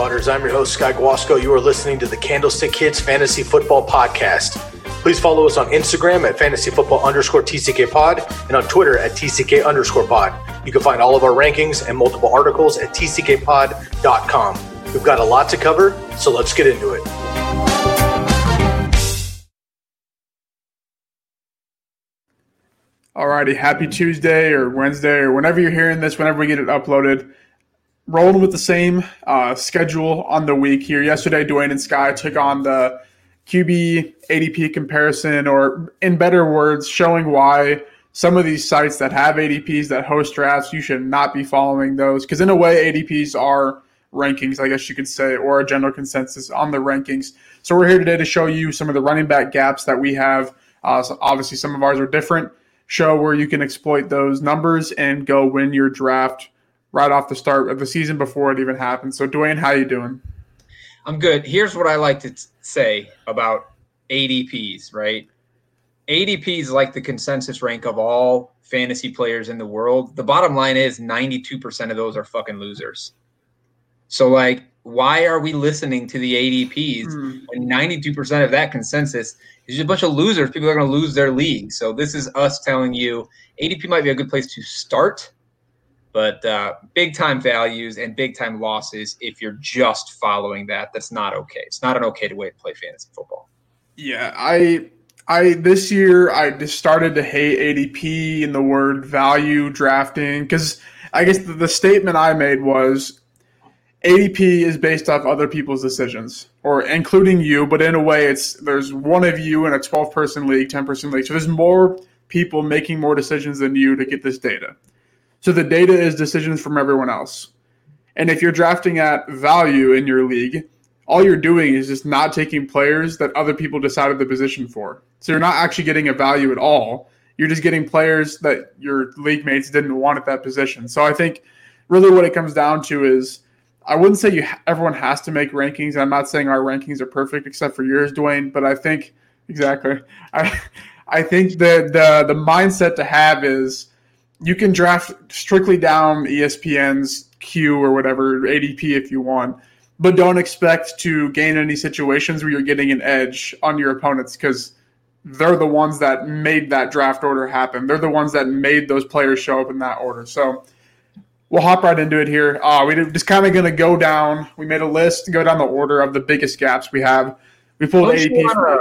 I'm your host, Sky Guasco. You are listening to the Candlestick Kids Fantasy Football Podcast. Please follow us on Instagram at fantasy football underscore TCK pod and on Twitter at TCK underscore pod. You can find all of our rankings and multiple articles at tckpod.com. We've got a lot to cover, so let's get into it. Alrighty, happy Tuesday or Wednesday or whenever you're hearing this, whenever we get it uploaded rolling with the same uh, schedule on the week here. Yesterday, Dwayne and Sky took on the QB ADP comparison, or in better words, showing why some of these sites that have ADPs that host drafts, you should not be following those. Because in a way, ADPs are rankings, I guess you could say, or a general consensus on the rankings. So we're here today to show you some of the running back gaps that we have. Uh, so obviously, some of ours are different. Show where you can exploit those numbers and go win your draft right off the start of the season before it even happened. So, Dwayne, how you doing? I'm good. Here's what I like to say about ADPs, right? ADP is like the consensus rank of all fantasy players in the world. The bottom line is 92% of those are fucking losers. So, like, why are we listening to the ADPs mm. when 92% of that consensus is just a bunch of losers? People are going to lose their league. So, this is us telling you ADP might be a good place to start but uh, big time values and big time losses if you're just following that. That's not okay. It's not an okay way to play fantasy football. Yeah i i this year i just started to hate adp and the word value drafting because i guess the, the statement i made was adp is based off other people's decisions or including you but in a way it's there's one of you in a 12 person league 10 person league. So there's more people making more decisions than you to get this data so the data is decisions from everyone else. And if you're drafting at value in your league, all you're doing is just not taking players that other people decided the position for. So you're not actually getting a value at all. You're just getting players that your league mates didn't want at that position. So I think really what it comes down to is I wouldn't say you everyone has to make rankings. I'm not saying our rankings are perfect except for yours, Dwayne, but I think exactly. I I think that the the mindset to have is you can draft strictly down ESPN's Q or whatever ADP if you want, but don't expect to gain any situations where you're getting an edge on your opponents because they're the ones that made that draft order happen. They're the ones that made those players show up in that order. So we'll hop right into it here. Uh, we're just kind of going to go down. We made a list, go down the order of the biggest gaps we have. We pulled ADP.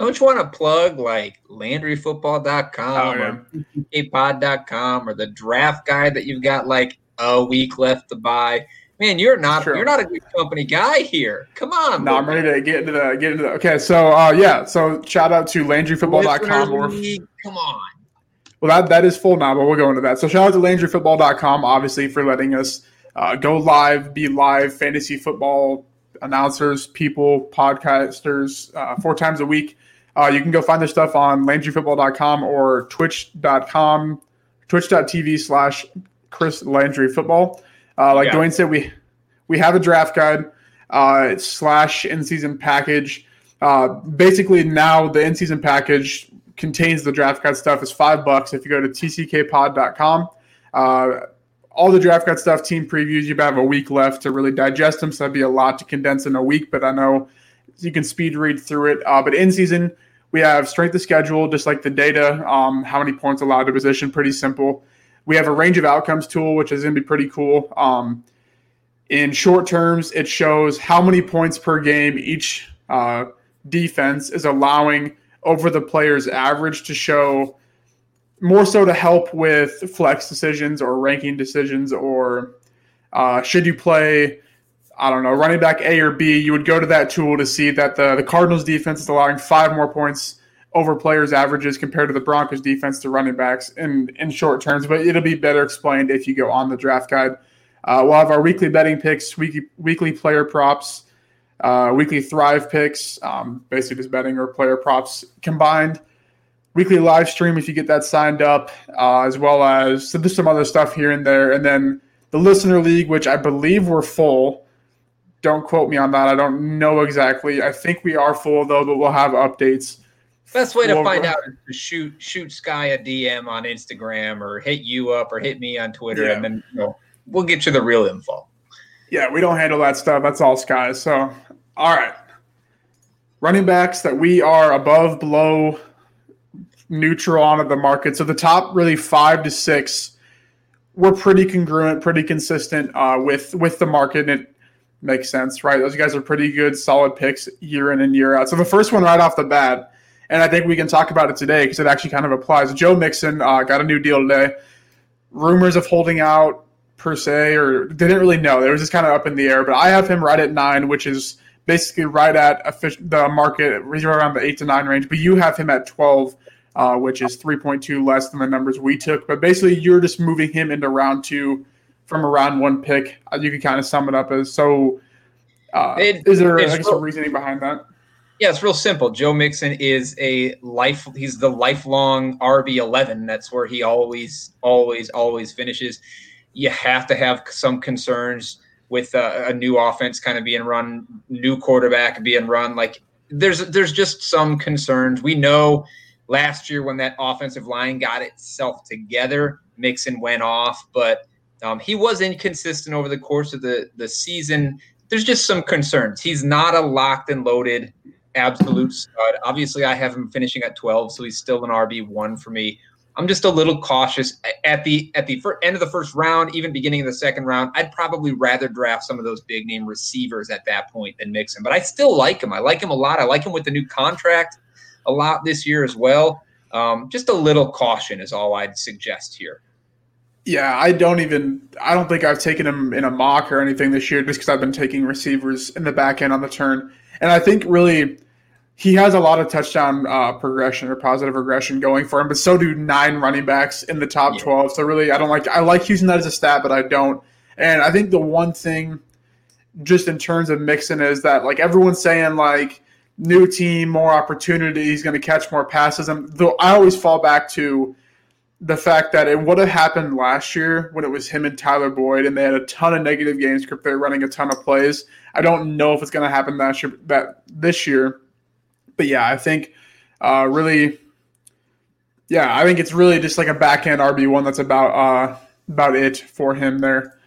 Don't you want to plug like LandryFootball.com oh, yeah. or pod.com or the draft guide that you've got like a week left to buy? Man, you're not you're not a good company guy here. Come on. No, I'm ready to get into the get into the okay. So uh, yeah, so shout out to LandryFootball.com or come on. Well, that, that is full now, but we'll go into that. So shout out to LandryFootball.com, obviously, for letting us uh, go live, be live fantasy football announcers, people, podcasters, uh, four times a week. Uh, you can go find their stuff on LandryFootball.com or Twitch.com, Twitch.tv slash Chris Landry Football. Uh, like yeah. Dwayne said, we we have a draft guide uh, slash in season package. Uh, basically, now the in season package contains the draft guide stuff. is five bucks if you go to tckpod.com. All the draft guide stuff, team previews, you have a week left to really digest them. So that'd be a lot to condense in a week, but I know you can speed read through it. Uh, but in season, we have strength of schedule, just like the data, um, how many points allowed to position, pretty simple. We have a range of outcomes tool, which is going to be pretty cool. Um, in short terms, it shows how many points per game each uh, defense is allowing over the player's average to show more so to help with flex decisions or ranking decisions or uh, should you play I don't know, running back A or B, you would go to that tool to see that the, the Cardinals defense is allowing five more points over players' averages compared to the Broncos defense to running backs in, in short terms, but it'll be better explained if you go on the draft guide. Uh, we'll have our weekly betting picks, weekly, weekly player props, uh, weekly Thrive picks, um, basically just betting or player props combined. Weekly live stream if you get that signed up, uh, as well as so there's some other stuff here and there. And then the listener league, which I believe we're full. Don't quote me on that. I don't know exactly. I think we are full though, but we'll have updates. Best way to find out is to shoot shoot Sky a DM on Instagram or hit you up or hit me on Twitter, yeah. and then you know, we'll get you the real info. Yeah, we don't handle that stuff. That's all Sky. So, all right, running backs that we are above, below, neutral on of the market. So the top really five to six, we're pretty congruent, pretty consistent uh, with with the market. And it makes sense, right? Those guys are pretty good, solid picks year in and year out. So the first one right off the bat, and I think we can talk about it today because it actually kind of applies. Joe Mixon uh, got a new deal today. Rumors of holding out per se, or didn't really know. It was just kind of up in the air. But I have him right at nine, which is basically right at the market, right around the eight to nine range. But you have him at twelve, uh, which is three point two less than the numbers we took. But basically, you're just moving him into round two from a round one pick. Uh, you can kind of sum it up as so. Uh, it, is there guess, real, reasoning behind that? Yeah, it's real simple. Joe Mixon is a life. He's the lifelong RB eleven. That's where he always, always, always finishes. You have to have some concerns with a, a new offense kind of being run, new quarterback being run. Like there's there's just some concerns. We know last year when that offensive line got itself together, Mixon went off, but um, he was inconsistent over the course of the, the season. There's just some concerns. He's not a locked and loaded absolute stud. Obviously, I have him finishing at 12, so he's still an RB one for me. I'm just a little cautious at the at the end of the first round, even beginning of the second round. I'd probably rather draft some of those big name receivers at that point than Mixon, but I still like him. I like him a lot. I like him with the new contract a lot this year as well. Um, just a little caution is all I'd suggest here. Yeah, I don't even. I don't think I've taken him in a mock or anything this year, just because I've been taking receivers in the back end on the turn, and I think really he has a lot of touchdown uh, progression or positive regression going for him, but so do nine running backs in the top yeah. twelve. So really, I don't like. I like using that as a stat, but I don't. And I think the one thing, just in terms of Mixon, is that like everyone's saying like new team, more opportunity, he's going to catch more passes, and though I always fall back to the fact that it would have happened last year when it was him and Tyler Boyd, and they had a ton of negative games script. They're running a ton of plays. I don't know if it's going to happen that year, that this year, but yeah, I think uh, really, yeah, I think it's really just like a backhand RB one. That's about uh, about it for him there.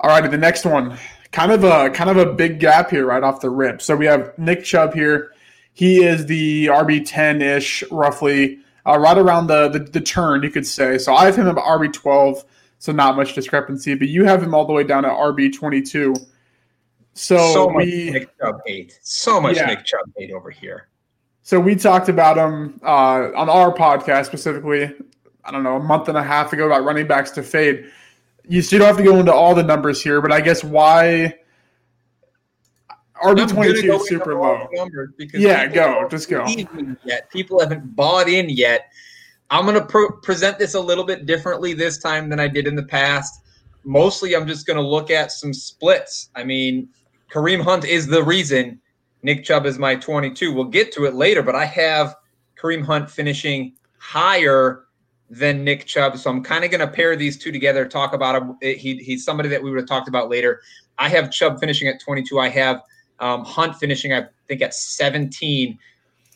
All right, the next one, kind of a kind of a big gap here right off the rip. So we have Nick Chubb here. He is the RB ten ish roughly uh, right around the, the, the turn, you could say. So I have him at RB twelve, so not much discrepancy. But you have him all the way down at RB twenty two. So, so much we, Nick Chubb hate. So much yeah. Nick Chubb hate over here. So we talked about him uh, on our podcast specifically. I don't know a month and a half ago about running backs to fade. You, don't have to go into all the numbers here, but I guess why RB twenty two is super low. yeah, go, just go. Yet people haven't bought in yet. I'm going to pro- present this a little bit differently this time than I did in the past. Mostly, I'm just going to look at some splits. I mean, Kareem Hunt is the reason Nick Chubb is my 22. We'll get to it later, but I have Kareem Hunt finishing higher than Nick Chubb. So I'm kind of going to pair these two together, talk about him. He, he's somebody that we would have talked about later. I have Chubb finishing at 22. I have um, Hunt finishing, I think, at 17.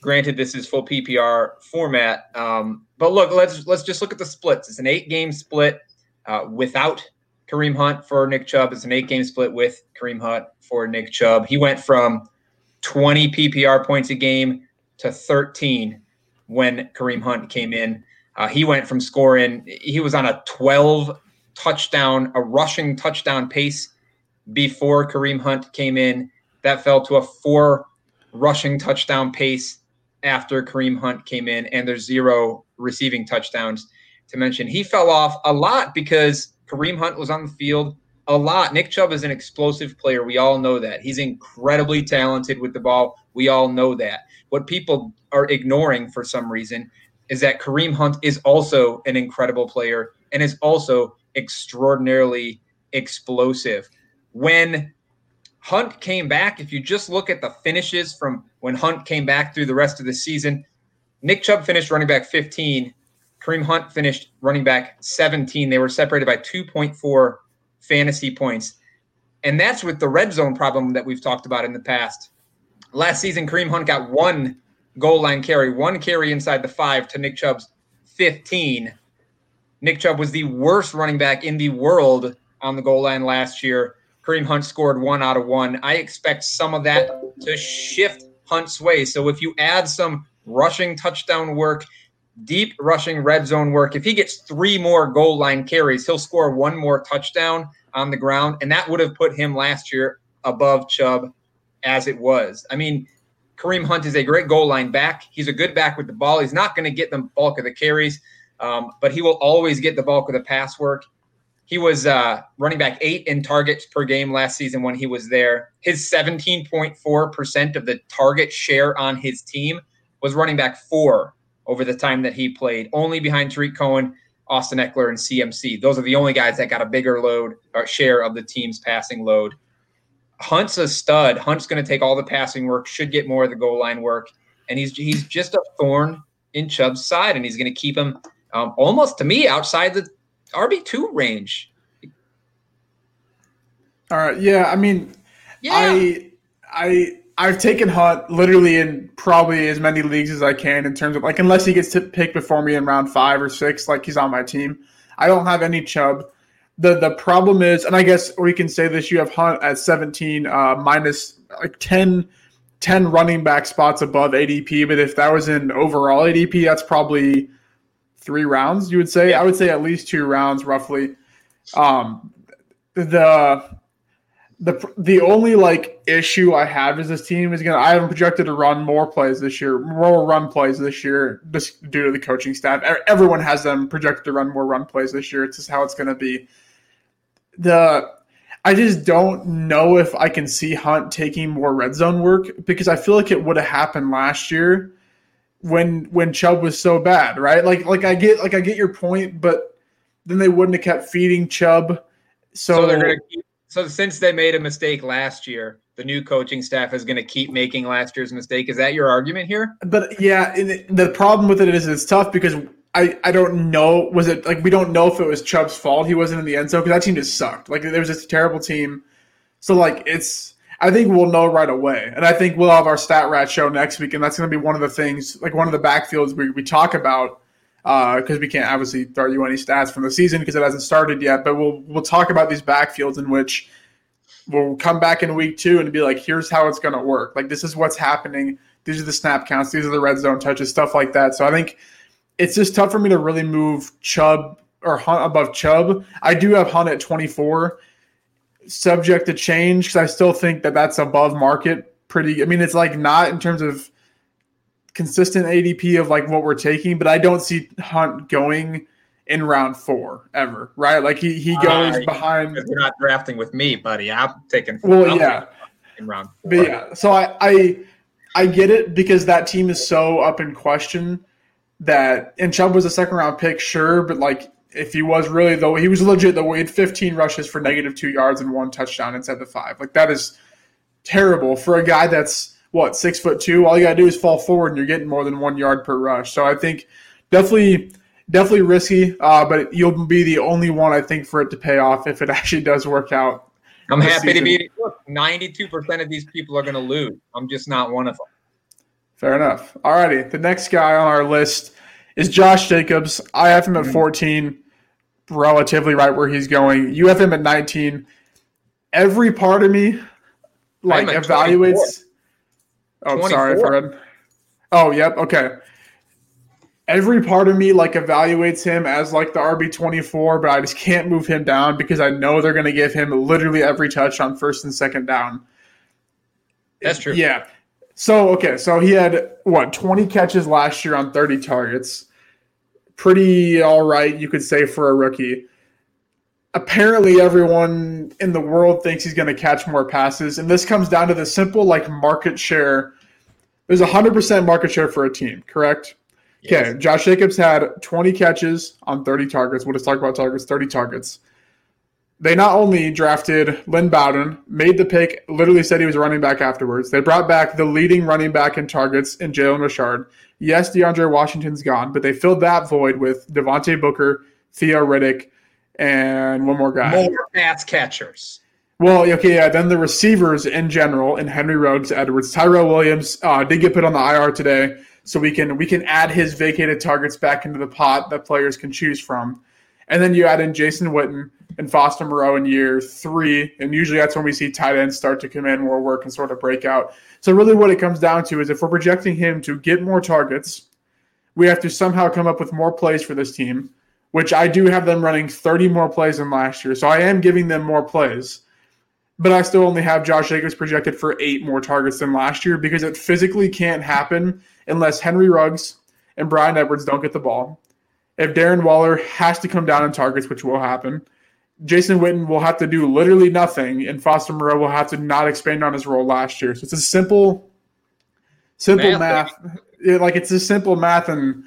Granted, this is full PPR format, um, but look, let's let's just look at the splits. It's an eight-game split uh, without Kareem Hunt for Nick Chubb. It's an eight-game split with Kareem Hunt for Nick Chubb. He went from 20 PPR points a game to 13 when Kareem Hunt came in. Uh, he went from scoring, he was on a 12 touchdown, a rushing touchdown pace before Kareem Hunt came in that fell to a four rushing touchdown pace after Kareem Hunt came in, and there's zero receiving touchdowns to mention. He fell off a lot because Kareem Hunt was on the field a lot. Nick Chubb is an explosive player. We all know that. He's incredibly talented with the ball. We all know that. What people are ignoring for some reason is that Kareem Hunt is also an incredible player and is also extraordinarily explosive. When Hunt came back, if you just look at the finishes from when Hunt came back through the rest of the season, Nick Chubb finished running back 15. Kareem Hunt finished running back 17. They were separated by 2.4 fantasy points. And that's with the red zone problem that we've talked about in the past. Last season, Kareem Hunt got one goal line carry, one carry inside the five to Nick Chubb's 15. Nick Chubb was the worst running back in the world on the goal line last year. Kareem Hunt scored one out of one. I expect some of that to shift Hunt's way. So if you add some rushing touchdown work, deep rushing red zone work, if he gets three more goal line carries, he'll score one more touchdown on the ground. And that would have put him last year above Chubb as it was. I mean, Kareem Hunt is a great goal line back. He's a good back with the ball. He's not going to get the bulk of the carries, um, but he will always get the bulk of the pass work. He was uh, running back eight in targets per game last season when he was there. His 17.4% of the target share on his team was running back four over the time that he played, only behind Tarik Cohen, Austin Ekeler, and CMC. Those are the only guys that got a bigger load or share of the team's passing load. Hunt's a stud. Hunt's going to take all the passing work, should get more of the goal line work, and he's he's just a thorn in Chubb's side, and he's going to keep him um, almost to me outside the RB two range. All right. Yeah. I mean, Yeah. I I I've taken Hunt literally in probably as many leagues as I can in terms of like unless he gets to pick before me in round five or six, like he's on my team. I don't have any Chubb. The the problem is, and I guess we can say this: you have Hunt at 17, uh, minus like 10, 10 running back spots above ADP. But if that was in overall ADP, that's probably three rounds. You would say? I would say at least two rounds, roughly. Um, the the the only like issue I have is this team is gonna I have them projected to run more plays this year, more run plays this year, just due to the coaching staff. Everyone has them projected to run more run plays this year. It's just how it's gonna be. The I just don't know if I can see Hunt taking more red zone work because I feel like it would have happened last year when when Chubb was so bad, right? Like like I get like I get your point, but then they wouldn't have kept feeding Chubb. So, So they're to keep. So since they made a mistake last year, the new coaching staff is going to keep making last year's mistake. Is that your argument here? But yeah, it- the problem with it is it's tough because I, I don't know was it like we don't know if it was Chubb's fault he wasn't in the end zone because that team just sucked. Like there was just a terrible team. So like it's I think we'll know right away, and I think we'll have our stat rat show next week, and that's going to be one of the things like one of the backfields we, we talk about uh, because we can't obviously throw you any stats from the season because it hasn't started yet. But we'll we'll talk about these backfields in which we'll come back in week two and be like, here's how it's going to work. Like this is what's happening. These are the snap counts. These are the red zone touches, stuff like that. So I think it's just tough for me to really move Chubb or Hunt above Chubb. I do have Hunt at 24, subject to change because I still think that that's above market. Pretty. I mean, it's like not in terms of consistent ADP of like what we're taking, but I don't see Hunt going in round four ever. Right? Like he he goes Uh, behind. If you're not drafting with me, buddy, I'm taking. Well, I'm yeah. in round. But four. yeah, so I, I I get it because that team is so up in question that and Chubb was a second round pick, sure, but like if he was really though he was legit though he had 15 rushes for negative two yards and one touchdown inside the five. Like that is terrible for a guy that's what six foot two. All you gotta do is fall forward and you're getting more than one yard per rush. So I think definitely definitely risky, uh, but you'll be the only one I think for it to pay off if it actually does work out. I'm happy to be. Look, 92% of these people are going to lose. I'm just not one of them. Fair enough. Alrighty. The next guy on our list is Josh Jacobs. I have Mm-hmm. him at 14, relatively right where he's going. You have him at 19. Every part of me like at evaluates. Oh, sorry, I 24. forgot. Oh, yep. Okay. Every part of me like evaluates him as like the RB twenty four, but I just can't move him down because I know they're going to give him literally every touch on first and second down. That's true. Yeah. So okay, so he had what twenty catches last year on thirty targets. Pretty all right, you could say for a rookie. Apparently, everyone in the world thinks he's going to catch more passes, and this comes down to the simple like market share. There's a hundred percent market share for a team, correct? Yes. Okay, Josh Jacobs had 20 catches on 30 targets. We'll just talk about targets, 30 targets. They not only drafted Lynn Bowden, made the pick, literally said he was a running back afterwards. They brought back the leading running back in targets in Jalen Richard. Yes, DeAndre Washington's gone, but they filled that void with Devontae Booker, Theo Riddick, and one more guy. More pass catchers. Well, okay, yeah. Then the receivers in general, and Henry Ruggs, Edwards, Tyrell Williams uh, did get put on the IR today, so we can we can add his vacated targets back into the pot that players can choose from. And then you add in Jason Witten and Foster Moreau in year three, and usually that's when we see tight ends start to command more work and sort of break out. So really, what it comes down to is if we're projecting him to get more targets, we have to somehow come up with more plays for this team, which I do have them running 30 more plays than last year. So I am giving them more plays but I still only have Josh Jacobs projected for eight more targets than last year because it physically can't happen unless Henry Ruggs and Bryan Edwards don't get the ball. If Darren Waller has to come down in targets, which will happen, Jason Witten will have to do literally nothing, and Foster Moreau will have to not expand on his role last year. So it's a simple, simple math. math. It, like it's a simple math, and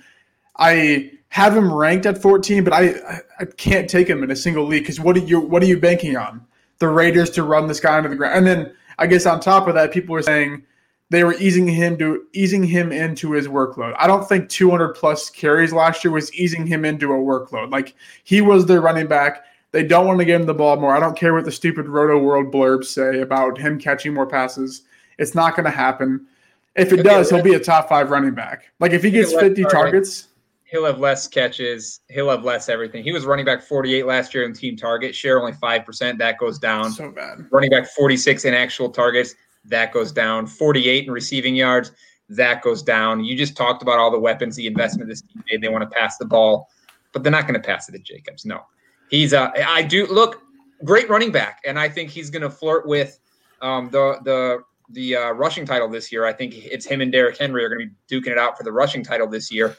I have him ranked at 14, but I I can't take him in a single league because what are you what are you banking on? the Raiders to run this guy into the ground. And then I guess on top of that, people are saying they were easing him to easing him into his workload. I don't think 200 plus carries last year was easing him into a workload. Like he was their running back. They don't want to give him the ball more. I don't care what the stupid Rotoworld blurbs say about him catching more passes. It's not going to happen. If it does, he'll be a top five running back. Like if he gets 50 targets, he'll have less catches. He'll have less everything. He was running back 48 last year in team target share, only 5%. That goes down. So bad. Running back 46 in actual targets. That goes down. 48 in receiving yards. That goes down. You just talked about all the weapons, the investment this team made. They want to pass the ball, but they're not going to pass it to Jacobs. No. He's, a. I do look great running back, and I think he's going to flirt with um, the, the, the uh, rushing title this year. I think it's him and Derrick Henry are going to be duking it out for the rushing title this year.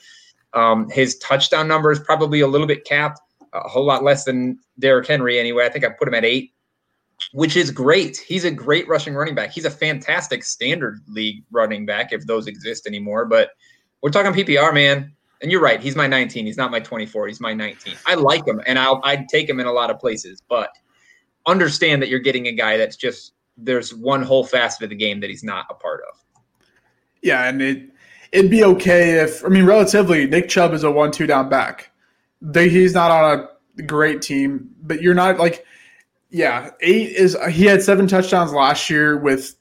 Um, his touchdown number is probably a little bit capped, a whole lot less than Derrick Henry anyway. I think I put him at eight, which is great. He's a great rushing running back. He's a fantastic standard league running back if those exist anymore. But we're talking PPR, man. And you're right. He's my 19. He's not my 24. He's my 19. I like him, and I'll I'd take him in a lot of places. But understand that you're getting a guy that's just there's one whole facet of the game that he's not a part of. Yeah, and it it'd be okay if I mean relatively Nick Chubb is a one two down back. They, he's not on a great team, but you're not like yeah, eight is he had seven touchdowns last year with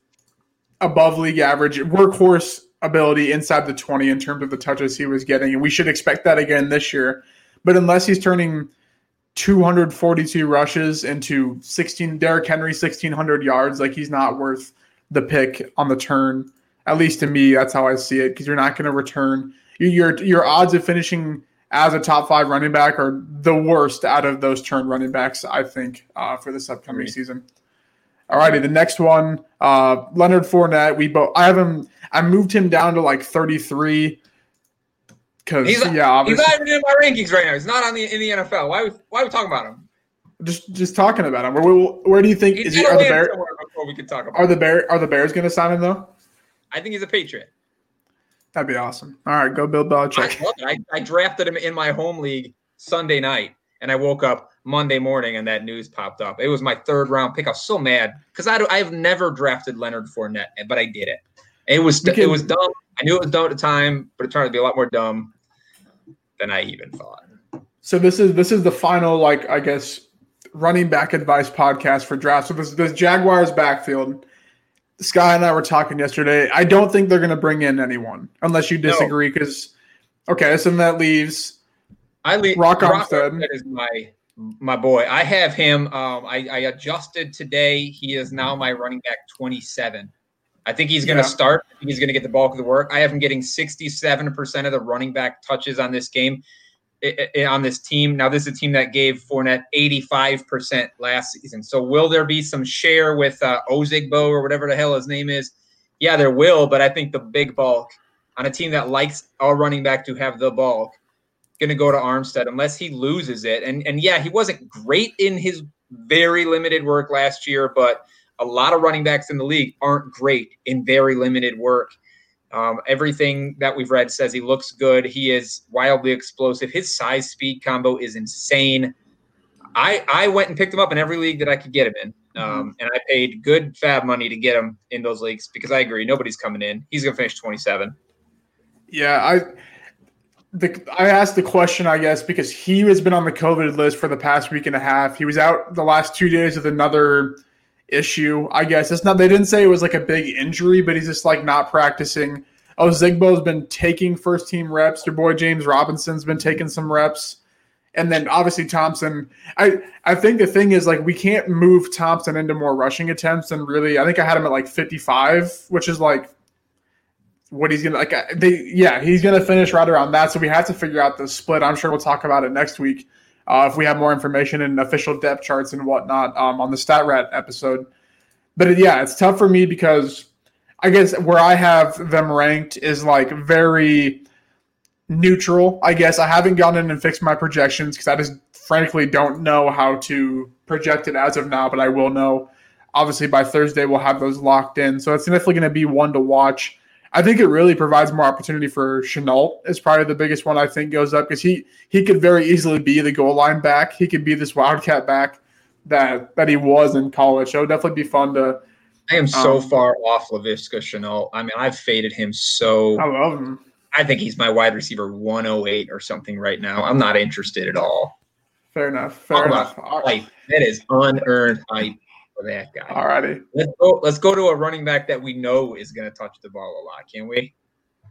above league average workhorse ability inside the 20 in terms of the touches he was getting and we should expect that again this year. But unless he's turning 242 rushes into 16 Derrick Henry 1600 yards like he's not worth the pick on the turn at least to me, that's how I see it. Because you're not going to return your your odds of finishing as a top five running back are the worst out of those turn running backs. I think uh, for this upcoming mm-hmm. season. All righty, the next one, uh, Leonard Fournette. We both. I have him. I moved him down to like 33 because he's, yeah, obviously. he's not even in my rankings right now. He's not on the in the NFL. Why? Why are we talking about him? Just just talking about him. Where, where, where do you think he's is he? Are the Bears? Before we can talk about. Are the Bear? Are the Bears going to sign him though? I think he's a Patriot. That'd be awesome. All right, go Bill Belichick. I, I, I drafted him in my home league Sunday night, and I woke up Monday morning and that news popped up. It was my third round pick. I was so mad because I I've never drafted Leonard Fournette, but I did it. It was can, it was dumb. I knew it was dumb at the time, but it turned out to be a lot more dumb than I even thought. So this is this is the final like I guess running back advice podcast for drafts. So this this Jaguars backfield Sky and I were talking yesterday. I don't think they're going to bring in anyone unless you disagree. Because no. okay, so that leaves I leave Rock Armstead. That is my my boy. I have him. Um, I, I, adjusted today. He is now my running back twenty seven. I think he's going to yeah. start. He's going to get the bulk of the work. I have him getting sixty seven percent of the running back touches on this game on this team. Now, this is a team that gave Fournette 85% last season. So, will there be some share with uh, Ozigbo or whatever the hell his name is? Yeah, there will, but I think the big bulk on a team that likes our running back to have the bulk going to go to Armstead unless he loses it. And and yeah, he wasn't great in his very limited work last year, but a lot of running backs in the league aren't great in very limited work. Um, everything that we've read says he looks good. He is wildly explosive. His size speed combo is insane. I I went and picked him up in every league that I could get him in, Mm-hmm. um, and I paid good fab money to get him in those leagues because I agree nobody's coming in. He's gonna finish 27. Yeah, I the I asked the question, I guess, because he has been on the COVID list for the past week and a half. He was out the last two days with another issue. I guess it's not. They didn't say it was like a big injury, but he's just like not practicing. Oh, Zigbo's been taking first team reps. Your boy James Robinson's been taking some reps. And then obviously Thompson. I I think the thing is like we can't move Thompson into more rushing attempts and really I think I had him at like 55, which is like what he's gonna like. They yeah, he's gonna finish right around that. So we have to figure out the split. I'm sure we'll talk about it next week uh, if we have more information and official depth charts and whatnot um, on the Stat Rat episode. But yeah, it's tough for me because I guess where I have them ranked is like very neutral. I guess I haven't gone in and fixed my projections because I just frankly don't know how to project it as of now, but I will know. Obviously, by Thursday, we'll have those locked in. So it's definitely going to be one to watch. I think it really provides more opportunity for Shenault. Is probably the biggest one I think goes up because he he could very easily be the goal line back. He could be this wildcat back that that he was in college. So it would definitely be fun to. I am so Um, far off Laviska Shenault. I mean, I've faded him so. I love him. I think he's my wide receiver 108 or something right now. I'm not interested at all. Fair enough. Fair enough. hype. That is unearned hype for that guy. Alrighty. Let's go. Let's go to a running back that we know is going to touch the ball a lot, can't we?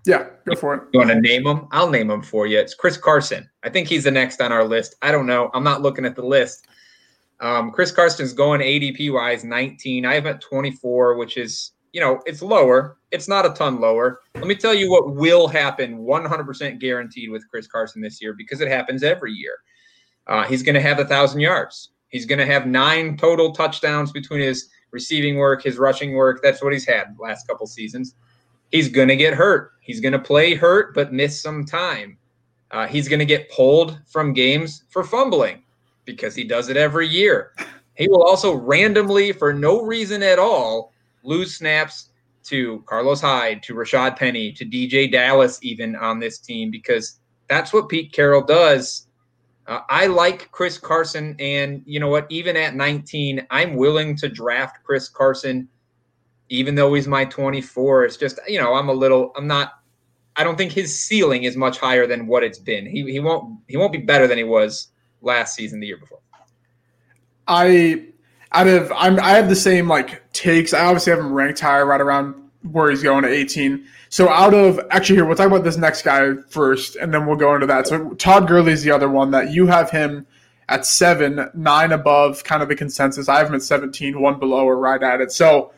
Yeah, go for it. You want to name him? I'll name him for you. It's Chris Carson. I think he's the next on our list. I don't know. I'm not looking at the list. Um, Chris Carson's going ADP wise 19. I have at 24, which is you know it's lower. It's not a ton lower. Let me tell you what will happen 100% guaranteed with Chris Carson this year because it happens every year. Uh, he's going to have a thousand yards. He's going to have nine total touchdowns between his receiving work, his rushing work. That's what he's had the last couple seasons. He's going to get hurt. He's going to play hurt, but miss some time. Uh, he's going to get pulled from games for fumbling because he does it every year. He will also randomly, for no reason at all, lose snaps to Carlos Hyde, to Rashaad Penny, to DeeJay Dallas, even on this team, because that's what Pete Carroll does. Uh, I like Chris Carson, and you know what? Even at 19, I'm willing to draft Chris Carson, even though he's my 24. It's just you know I'm a little. I'm not. I don't think his ceiling is much higher than what it's been. He he won't he won't be better than he was last season, the year before. I out of I'm I have the same like takes. I obviously have him ranked higher, right around where he's going to 18. So out of actually here, we'll talk about this next guy first, and then we'll go into that. So Todd Gurley is the other one that you have him at seven, nine above kind of the consensus. I have him at 17, one below or right at it. So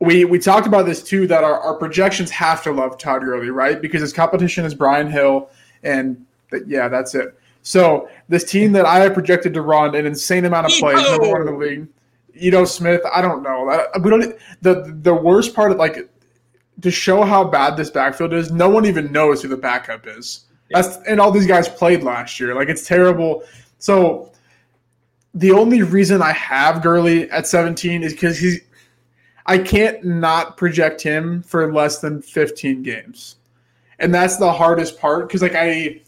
we we talked about this too that our, our projections have to love Todd Gurley, right? Because his competition is Brian Hill, and yeah, that's it. So this team that I have projected to run an insane amount of plays, number one in the league. Ito Smith, I don't know. I- We don't. The the worst part of like to show how bad this backfield is. No one even knows who the backup is. That's and all these guys played last year. Like it's terrible. So the only reason I have Gurley at 17 is because he's. I can't not project him for less than 15 games, and that's the hardest part because like I.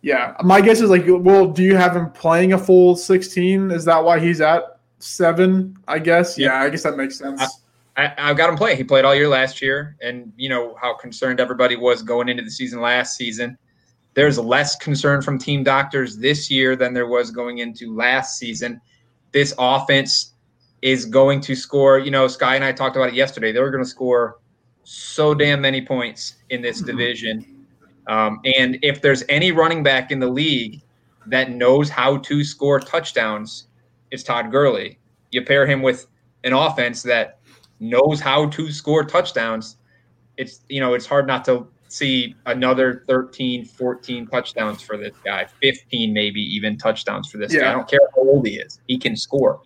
Yeah, my guess is like, well, do you have him playing a full 16? Is that why he's at seven? I guess. Yeah, Yeah. I guess that makes sense. I, I've got him play. He played all year last year, and you know how concerned everybody was going into the season last season. There's less concern from team doctors this year than there was going into last season. This offense is going to score. You know, Sky and I talked about it yesterday. They were going to score so damn many points in this Mhm. division. Um, and if there's any running back in the league that knows how to score touchdowns, it's Todd Gurley. You pair him with an offense that knows how to score touchdowns. It's you know, it's hard not to see another 13, 14 touchdowns for this guy, 15 maybe even touchdowns for this guy. I don't care how old he is. He can score.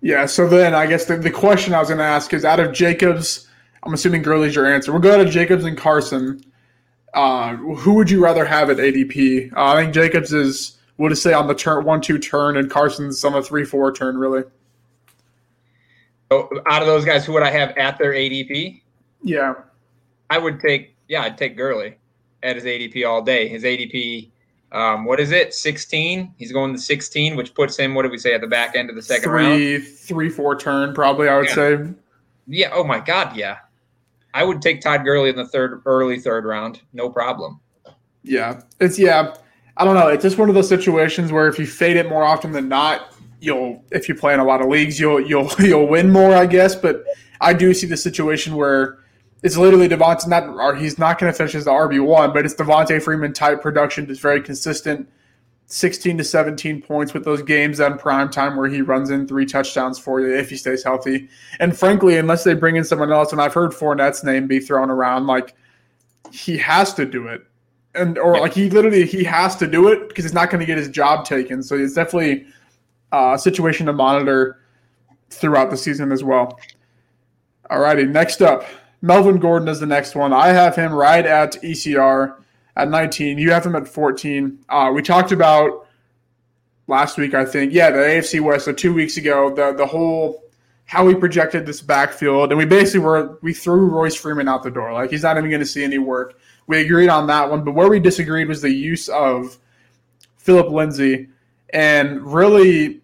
Yeah, so then I guess the, the question I was going to ask is out of Jacobs, I'm assuming Gurley's your answer. We'll go out of Jacobs and Carson. Uh, who would you rather have at ADP? Uh, I think Jacobs is, we'll just say on the turn one two turn, and Carson's on the three four turn, really. So out of those guys, who would I have at their ADP? Yeah, I would take, yeah, I'd take Gurley at his ADP all day. His ADP Um, what is it? 16. He's going to 16, which puts him, what did we say, at the back end of the second three, round? three, four turn, probably, I would Yeah. say. Yeah. Oh my God. Yeah. I would take Todd Gurley in the third, early third round. No problem. Yeah. It's, yeah. I don't know. It's just one of those situations where if you fade it more often than not, you'll, if you play in a lot of leagues, you'll, you'll, you'll win more, I guess. But I do see the situation where it's literally Devontae, not, or he's not going to finish as the RB1, but it's Devonta Freeman type production that's very consistent. 16 to 17 points with those games on prime time where he runs in three touchdowns for you if he stays healthy. And frankly, unless they bring in someone else, and I've heard Fournette's name be thrown around, like he has to do it. And or Yeah. like he literally he has to do it because he's not going to get his job taken. So it's definitely uh, situation to monitor throughout the season as well. All righty, next up, Melvin Gordon is the next one. I have him right at ECR at 19. You have him at 14. Uh, we talked about last week, I think. Yeah, the AFC West. So two weeks ago, the the whole how we projected this backfield, and we basically were we threw Royce Freeman out the door. Like he's not even going to see any work. We agreed on that one, but where we disagreed was the use of Phillip Lindsay, and really,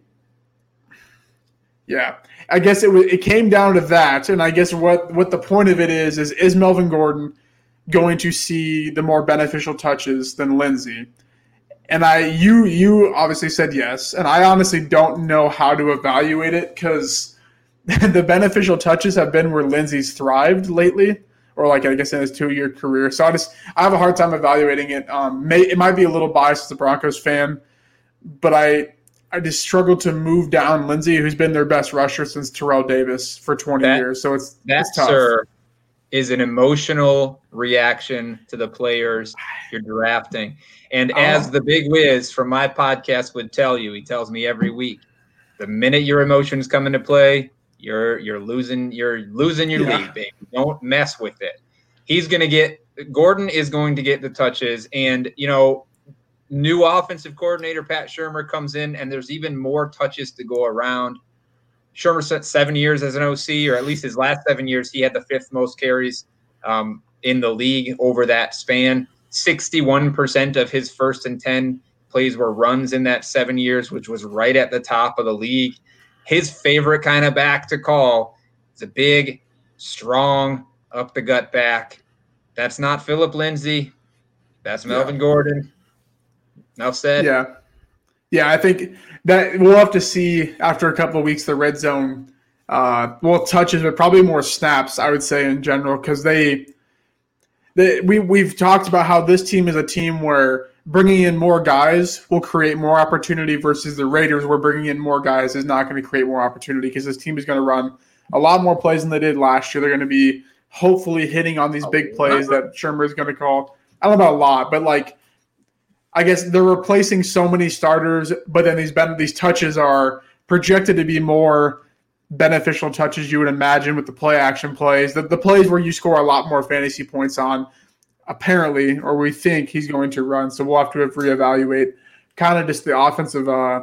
yeah. I guess it it came down to that, and I guess what what the point of it is is is Melvin Gordon going to see the more beneficial touches than Lindsay? And I you you obviously said yes, and I honestly don't know how to evaluate it because the beneficial touches have been where Lindsay's thrived lately, or like I guess in his two year career. So I just I have a hard time evaluating it. Um, may, it might be a little biased as a Broncos fan, but I I just struggle to move down Lindsay, who's been their best rusher since Terrell Davis for 20 That- years. So it's That, it's tough. sir, is an emotional reaction to the players you're drafting. And oh. as Oh. the big whiz from my podcast would tell you, he tells me every week, the minute your emotions come into play, you're you're losing you're losing your Yeah. lead, baby. Don't mess with it. He's gonna get Gordon is going to get the touches, and you know, new offensive coordinator Pat Shurmur comes in, and there's even more touches to go around. Shurmur spent seven years as an OC, or at least his last seven years, he had the fifth most carries um, in the league over that span. 61% of his first and 10 plays were runs in that seven years, which was right at the top of the league. His favorite kind of back to call is a big, strong, up the gut back. That's not Phillip Lindsay. That's Melvin Gordon. Enough said. Yeah. Yeah, I think that we'll have to see after a couple of weeks the red zone uh well touches but probably more snaps I would say in general cuz they they we we've talked about how this team is a team where bringing in more guys will create more opportunity versus the Raiders where bringing in more guys is not going to create more opportunity because this team is going to run a lot more plays than they did last year. They're going to be hopefully hitting on these big plays that Shurmur is going to call. I don't know about a lot, but like I guess they're replacing so many starters, but then these ben- these touches are projected to be more beneficial touches you would imagine with the play action plays. The, the plays where you score a lot more fantasy points on, apparently, or we think he's going to run. So we'll have to reevaluate kind of just the offensive uh,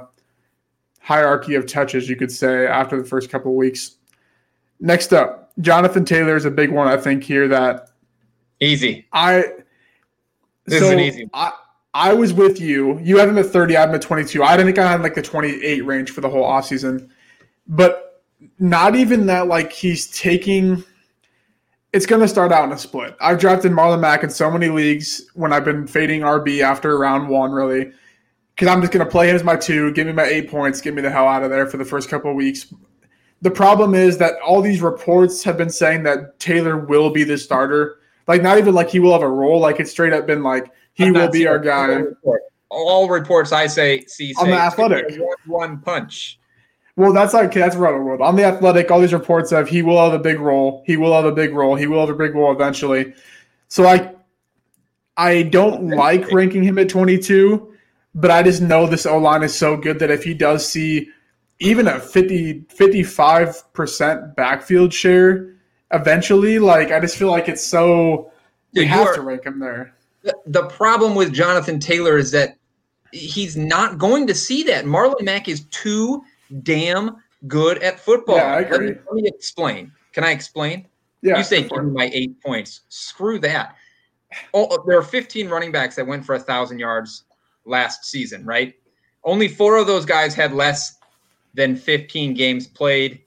hierarchy of touches, you could say, after the first couple of weeks. Next up, Jonathan Taylor is a big one, I think, here that Easy. I This is an easy one. I I was with you. You had him at 30, I had him at 22. I think I had like the 28 range for the whole offseason. But not even that like he's taking it's gonna start out in a split. I've drafted Marlon Mack in so many leagues when I've been fading RB after round one, really. Because I'm just gonna play him as my two, give me my eight points, get me the hell out of there for the first couple of weeks. The problem is that all these reports have been saying that Taylor will be the starter. Like not even like he will have a role. Like it's straight up been like he will be our guy. report. All reports I say see On the Athletic. one, punch. Well, that's like that's Roto World. On the Athletic, all these reports of he will have a big role. He will have a big role. He will have a big role eventually. So I, I don't like ranking him at 22, but I just know this O line is so good that if he does see even a 50, 55 percent backfield share eventually, like I just feel like it's so we you have are- to rank him there. The, problem with Jonathan Taylor is that he's not going to see that. Marlon Mack is too damn good at football. Yeah, I Let me- Let me, explain. Can I explain? Yeah, you say give me my eight points. Screw that. Oh, there are 15 running backs that went for a thousand yards last season, right? Only four of those guys had less than 15 games played.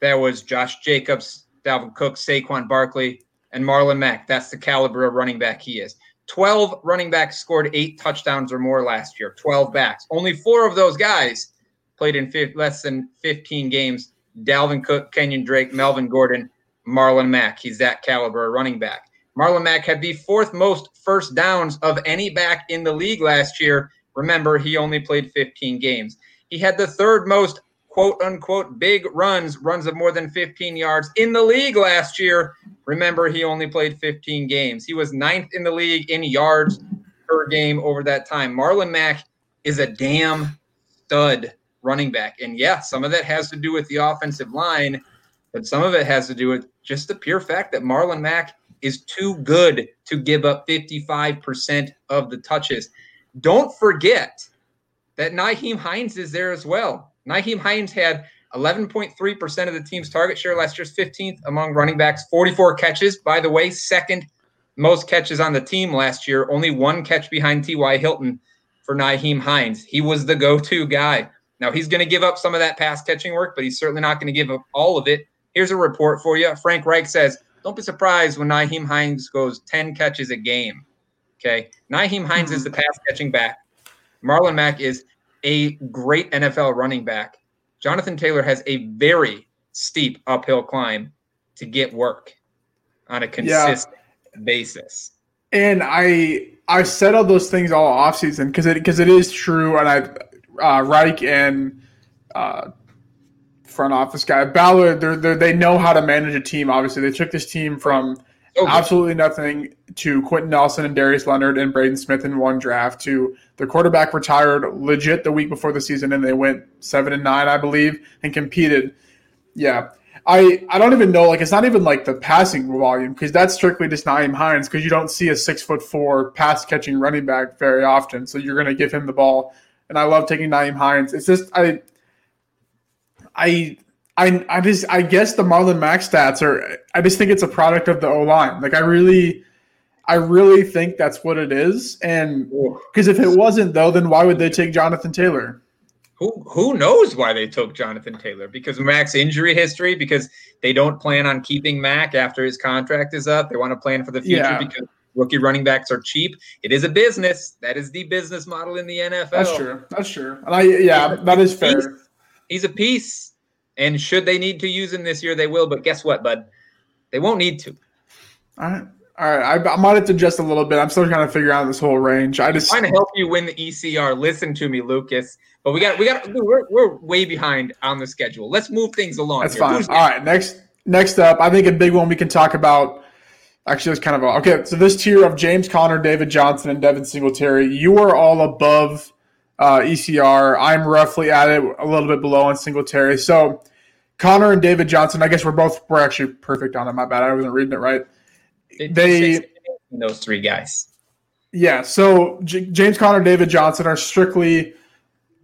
That was Josh Jacobs, Dalvin Cook, Saquon Barkley, and Marlon Mack. That's the caliber of running back he is. 12 running backs scored eight touchdowns or more last year, 12 backs. Only four of those guys played in less than 15 games. Dalvin Cook, Kenyon Drake, Melvin Gordon, Marlon Mack. He's that caliber running back. Marlon Mack had the fourth most first downs of any back in the league last year. Remember, he only played 15 games. He had the third most quote unquote big runs, runs of more than 15 yards in the league last year. Remember, he only played 15 games. He was ninth in the league in yards per game over that time. Marlon Mack is a damn stud running back. And yeah, some of that has to do with the offensive line, but some of it has to do with just the pure fact that Marlon Mack is too good to give up 55% of the touches. Don't forget that Nyheim Hines is there as well. Nyheim Hines had 11.3% of the team's target share last year's 15th among running backs, 44 catches. By the way, second most catches on the team last year, only one catch behind T.Y. Hilton for Nyheim Hines. He was the go to guy. Now, he's going to give up some of that pass catching work, but he's certainly not going to give up all of it. Here's a report for you. Frank Reich says, Don't be surprised when Nyheim Hines goes 10 catches a game. Okay. Nyheim Hines is the mm-hmm. pass catching back. Marlon Mack is a great NFL running back. Jonathan Taylor has a very steep uphill climb to get work on a consistent yeah. basis. And I I said all those things all offseason because it because it is true, and I uh, Reich and uh, front office guy Ballard, they're, they know how to manage a team. Obviously, they took this team from okay. absolutely nothing to Quenton Nelson and Darius Leonard and Braden Smith in one draft to the quarterback retired legit the week before the season and they went seven and nine, I believe, and competed. Yeah. I, I don't even know like it's not even like the passing volume because that's strictly just Nyheim Hines because you don't see a six foot four pass catching running back very often so you're gonna give him the ball and I love taking Nyheim Hines it's just I I I I just I guess the Marlon Mack stats are I just think it's a product of the O line. Like I really I really think that's what it is. And because if it wasn't though, then why would they take Jonathan Taylor? Who who knows why they took Jonathan Taylor? Because Mack's injury history, because they don't plan on keeping Mack after his contract is up. They want to plan for the future yeah. because rookie running backs are cheap. It is a business. That is the business model in the NFL. That's true. That's true. And I yeah, that is fair. He's, he's a piece. And should they need to use him this year, they will. But guess what, bud? They won't need to. All right. All right, I, I might have to adjust a little bit. I'm still trying to figure out this whole range. I just I'm trying to help you win the ECR. Listen to me, Lucas. But we got we got we're, we're way behind on the schedule. Let's move things along. That's here. fine. Who's All right, next next up, I think a big one we can talk about. Actually, it's kind of a, okay. So this tier of James Conner, David Johnson, and Devin Singletary, you are all above uh, ECR. I'm roughly at it, a little bit below on Singletary. So Conner and David Johnson, I guess we're both we're actually perfect on it. My bad, I wasn't reading it right. they those three guys. Yeah. So J- James Conner, David Johnson are strictly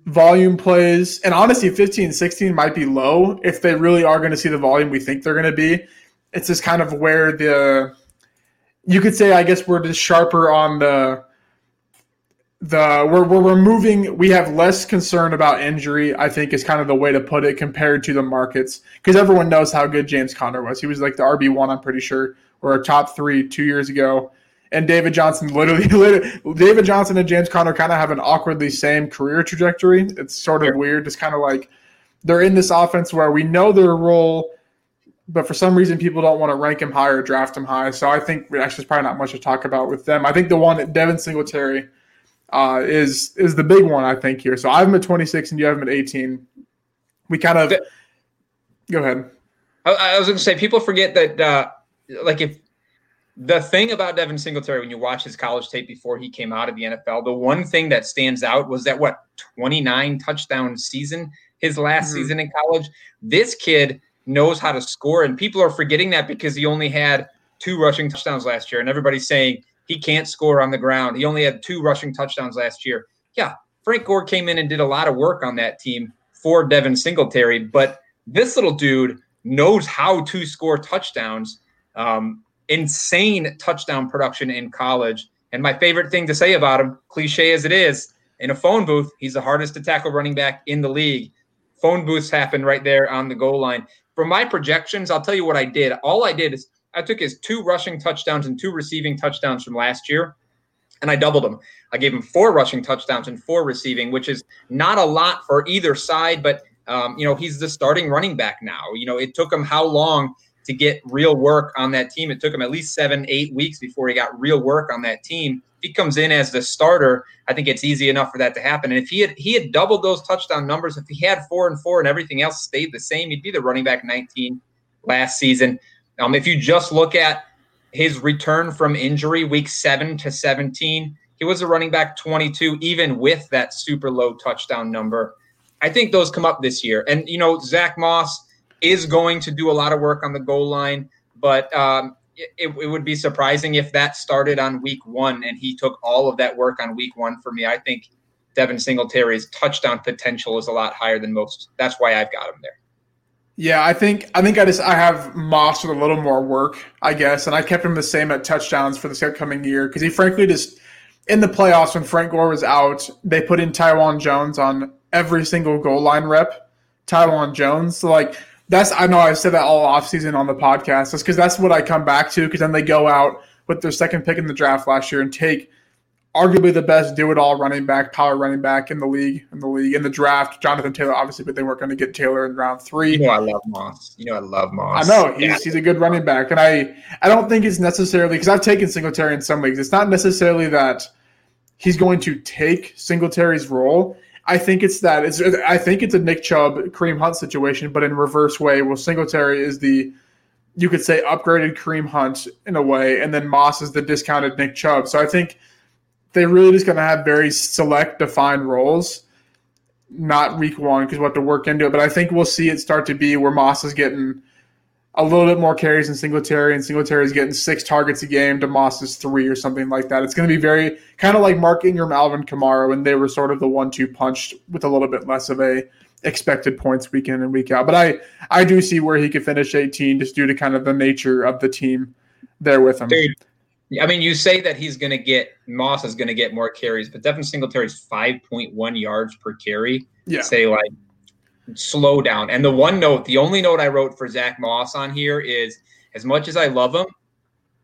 volume plays, and honestly, 15, 16 might be low if they really are going to see the volume we think they're going to be. It's just kind of where the you could say, I guess, we're just sharper on the the we're, we're removing we have less concern about injury i think is kind of the way to put it compared to the markets. Because everyone knows how good james conner was. He was like the rb1 i'm pretty sure or a top three two years ago. And david johnson literally, literally david johnson and james conner kind of have an awkwardly same career trajectory. It's sort of weird it's kind of like they're in this offense where we know their role but for some reason people don't want to rank him high or draft him high. So i think actually there's probably not much to talk about with them. I think the one that devin singletary uh, is is the big one I think here. So I have him at 26 and you have him at 18. We kind of the, go ahead. I, I was going to say people forget that uh, like if the thing about Devin Singletary when you watch his college tape before he came out of the NFL, the one thing that stands out was that what 29 touchdown season his last mm-hmm. season in college. This kid knows how to score, and people are forgetting that because he only had two rushing touchdowns last year, and everybody's saying he can't score on the ground. He only had two rushing touchdowns last year. Yeah, Frank Gore came in and did a lot of work on that team for Devin Singletary, but this little dude knows how to score touchdowns. Um, insane touchdown production in college. And my favorite thing to say about him, cliche as it is, in a phone booth, he's the hardest to tackle running back in the league. Phone booths happen right there on the goal line. For my projections, I'll tell you what I did. All I did is I took his two rushing touchdowns and two receiving touchdowns from last year, and I doubled them. I gave him four rushing touchdowns and four receiving, which is not a lot for either side, but um, you know he's the starting running back now. You know it took him how long to get real work on that team? It took him at least seven, eight weeks before he got real work on that team. If he comes in as the starter, I think it's easy enough for that to happen. And if he had he had doubled those touchdown numbers, if he had four and four and everything else stayed the same, he'd be the running back 19 last season. Um, if you just look at his return from injury, week seven to 17, he was a running back 22, even with that super low touchdown number. I think those come up this year. And, you know, Zach Moss is going to do a lot of work on the goal line, but um, it, it, would be surprising if that started on week one and he took all of that work on week one for me. I think Devin Singletary's touchdown potential is a lot higher than most. That's why I've got him there. Yeah, I think I think I just I have Moss with a little more work, I guess, and I kept him the same at touchdowns for this upcoming year because he frankly just in the playoffs when Frank Gore was out, they put in Taiwan Jones on every single goal line rep. Taiwan Jones, so like that's I know I said that all offseason on the podcast. Because that's what I come back to because then they go out with their second pick in the draft last year and take arguably the best do it all running back, power running back in the league, in the league, in the draft. Jonathan Taylor, obviously, but they weren't going to get Taylor in round three. You know, I love Moss. You know, I love Moss. I know he's, yeah. he's a good running back, and I I don't think it's necessarily because I've taken Singletary in some leagues. It's not necessarily that he's going to take Singletary's role. I think it's that. It's I think it's a Nick Chubb Kareem Hunt situation, but in reverse way. Well, Singletary is the you could say upgraded Kareem Hunt in a way, and then Moss is the discounted Nick Chubb. So I think they really just going to have very select defined roles, not week one because we'll have to work into it. But I think we'll see it start to be where Moss is getting a little bit more carries than Singletary, and Singletary is getting six targets a game to Moss's three or something like that. It's going to be very kind of like Mark Ingram, Alvin Kamara, when they were sort of the one-two punch with a little bit less of a expected points week in and week out. But I I do see where he could finish 18 just due to kind of the nature of the team there with him. Dude, I mean, you say that he's going to get Moss is going to get more carries, but Devin Singletary's 5.1 yards per carry. Yeah. Say like slow down. And the one note, the only note I wrote for Zach Moss on here is as much as I love him,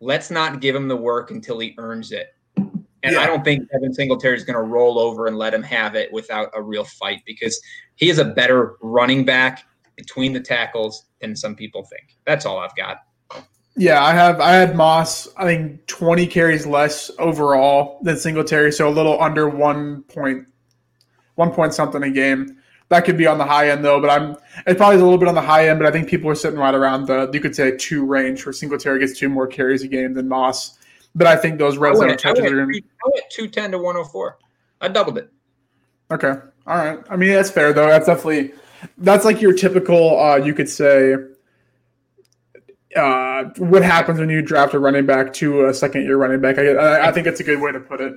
let's not give him the work until he earns it. And yeah. I don't think Devin Singletary is going to roll over and let him have it without a real fight because he is a better running back between the tackles than some people think. That's all I've got. Yeah, I have. I had Moss. I think twenty carries less overall than Singletary, so a little under one point, one point something a game. That could be on the high end though, but I'm It probably is a little bit on the high end. But I think people are sitting right around the you could say two range where Singletary gets two more carries a game than Moss. But I think those red zone touches are going to. I went two ten to one hundred four. I doubled it. Okay, all right. I mean that's fair though. That's definitely that's like your typical. uh You could say uh, what happens when you draft a running back to a second year running back. I, I think it's a good way to put it.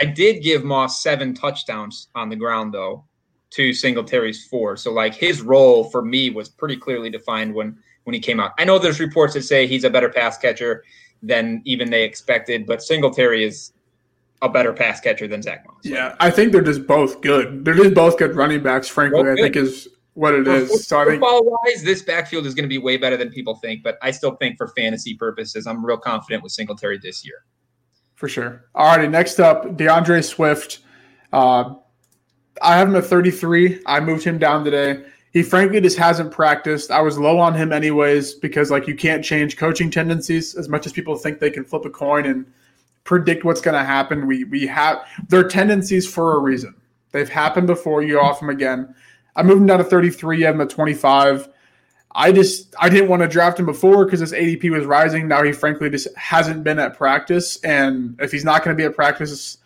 I did give Moss seven touchdowns on the ground though, to Singletary's four. So like his role for me was pretty clearly defined when when he came out. I know there's reports that say he's a better pass catcher than even they expected, but Singletary is a better pass catcher than Zach Moss. Yeah, I think they're just both good. They're just both good running backs. Frankly, I think is what it is. So I think football wise, this backfield is going to be way better than people think. But I still think for fantasy purposes, I'm real confident with Singletary this year. For sure. All righty. Next up, DeAndre Swift. Uh, I have him at 33. I moved him down today. He frankly just hasn't practiced. I was low on him anyways because like you can't change coaching tendencies as much as people think they can flip a coin and predict what's going to happen. We we have their tendencies for a reason. They've happened before. You off them again. I moved him down to 33. You have him at 25. I just I didn't want to draft him before because his ADP was rising. Now he frankly just hasn't been at practice, and if he's not going to be at practice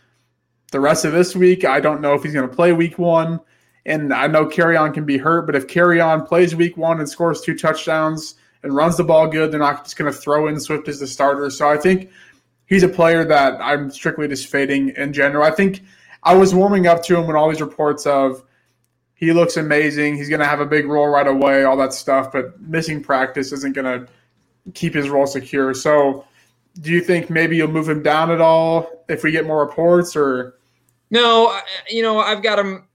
the rest of this week, I don't know if he's going to play week one. And I know Kerryon can be hurt, but if Kerryon plays week one and scores two touchdowns and runs the ball good, they're not just going to throw in Swift as the starter. So I think he's a player that I'm strictly just fading in general. I think I was warming up to him when all these reports of he looks amazing. He's going to have a big role right away, all that stuff. But missing practice isn't going to keep his role secure. So, do you think maybe you'll move him down at all if we get more reports, or No, you know, I've got him.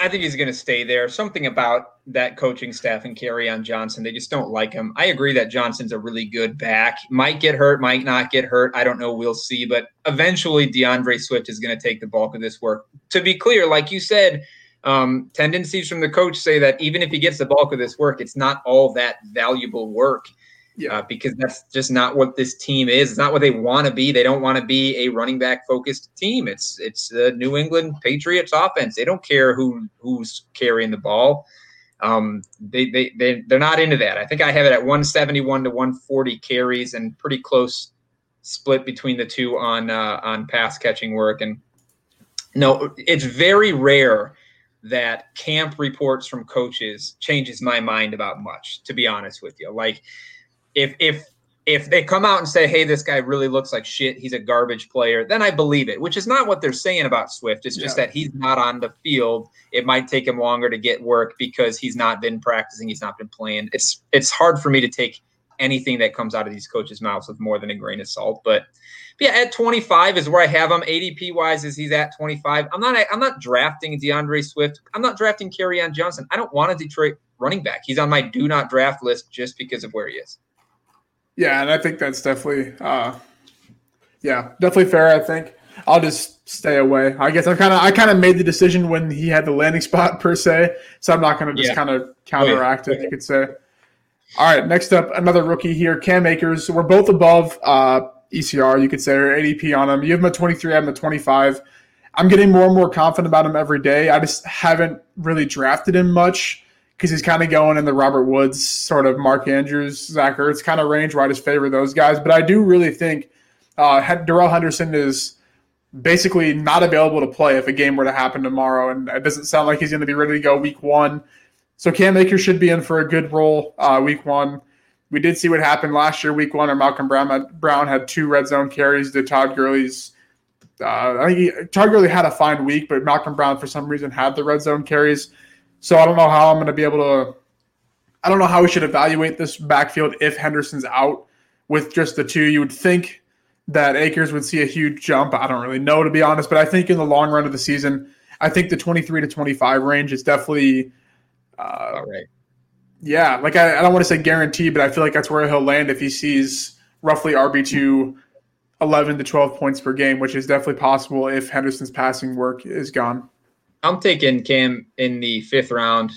I think he's going to stay there. Something about that coaching staff and Kerryon Johnson, they just don't like him. I agree that Johnson's a really good back. Might get hurt, might not get hurt. I don't know. We'll see. But eventually, DeAndre Swift is going to take the bulk of this work. To be clear, like you said, um, tendencies from the coach say that even if he gets the bulk of this work, it's not all that valuable work yeah. Uh, because that's just not what this team is. It's not what they want to be. They don't want to be a running back focused team. It's it's the New England Patriots offense. They don't care who who's carrying the ball. Um, they they they they're not into that. I think I have it at 171 to 140 carries and pretty close split between the two on uh, on pass catching work. And no, it's very rare that camp reports from coaches changes my mind about much. To be honest with you, like if if if they come out and say, "Hey, this guy really looks like shit. He's a garbage player," then I believe it. Which is not what they're saying about Swift. It's just yeah. that he's not on the field. It might take him longer to get work because he's not been practicing. He's not been playing. It's it's hard for me to take anything that comes out of these coaches' mouths with more than a grain of salt. But, but yeah, at 25 is where I have him. ADP wise, is he's at 25. I'm not I'm not drafting DeAndre Swift. I'm not drafting Kerryon Johnson. I don't want a Detroit running back. He's on my do not draft list just because of where he is. Yeah, and I think that's definitely, uh, yeah, definitely fair. I think I'll just stay away. I guess I kind of I kind of made the decision when he had the landing spot per se, so I'm not going to just yeah. kind of counteract it. You could say. All right, next up, another rookie here, Cam Akers. We're both above uh, ECR, you could say, or ADP on him. You have him at 23, I have him at 25. I'm getting more and more confident about him every day. I just haven't really drafted him much because he's kind of going in the Robert Woods sort of Mark Andrews, Zach Ertz kind of range where I just favor those guys. But I do really think uh, Darrell Henderson is basically not available to play if a game were to happen tomorrow, and it doesn't sound like he's going to be ready to go week one. So Cam Akers should be in for a good role uh, week one. We did see what happened last year, week one, or Malcolm Brown had, Brown had two red zone carries to Todd Gurley's. Uh, I think he, Todd Gurley had a fine week, but Malcolm Brown for some reason had the red zone carries. So I don't know how I'm going to be able to. I don't know how we should evaluate this backfield if Henderson's out with just the two. You would think that Akers would see a huge jump. I don't really know to be honest, but I think in the long run of the season, I think the 23 to 25 range is definitely. Uh, All right. Yeah, like I, I don't want to say guarantee, but I feel like that's where he'll land if he sees roughly RB two 11 to 12 points per game, which is definitely possible if Henderson's passing work is gone. I'm taking Cam in the fifth round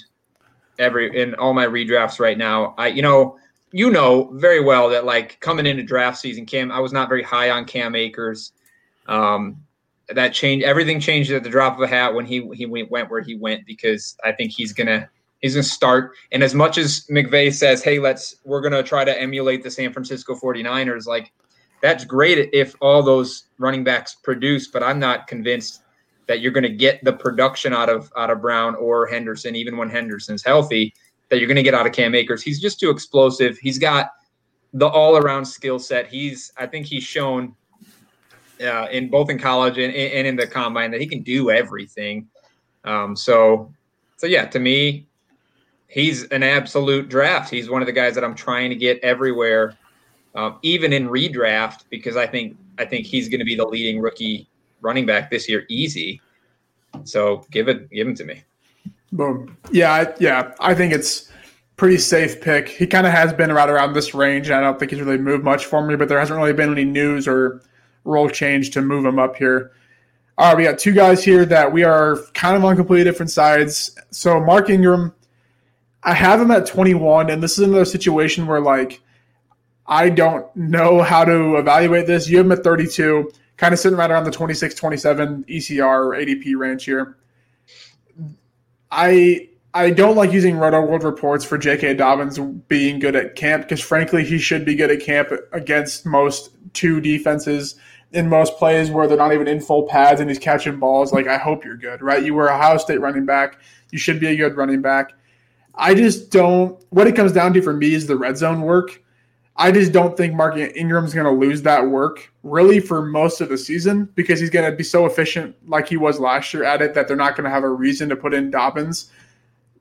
every in all my redrafts right now. I you know you know very well that like coming into draft season, Cam I was not very high on Cam Akers. Um, that changed everything changed at the drop of a hat when he he went, went where he went because I think he's gonna he's gonna start. And as much as McVay says, hey, let's we're gonna try to emulate the San Francisco 49ers, like that's great if all those running backs produce, but I'm not convinced that you're going to get the production out of out of Brown or Henderson, even when Henderson's healthy, that you're going to get out of Cam Akers. He's just too explosive. He's got the all around skill set. He's I think he's shown uh, in both in college and, and in the combine that he can do everything. Um, so so yeah, to me, he's an absolute draft. He's one of the guys that I'm trying to get everywhere, um, even in redraft, because I think I think he's going to be the leading rookie running back this year easy. So give it, give him to me. Boom. Yeah, yeah. I think it's pretty safe pick. He kind of has been right around this range. And I don't think he's really moved much for me, but there hasn't really been any news or role change to move him up here. All right, we got two guys here that we are kind of on completely different sides. So Mark Ingram, I have him at 21, and this is another situation where like I don't know how to evaluate this. You have him at 32 kind of sitting right around the 26, 27 ECR ADP range here. I I don't like using Rotoworld reports for J.K. Dobbins being good at camp because frankly he should be good at camp against most two defenses in most plays where they're not even in full pads and he's catching balls. Like I hope you're good, right? You were a Ohio State running back. You should be a good running back. I just don't. What it comes down to for me is the red zone work. I just don't think Mark Ingram's going to lose that work really for most of the season because he's going to be so efficient like he was last year at it that they're not going to have a reason to put in Dobbins.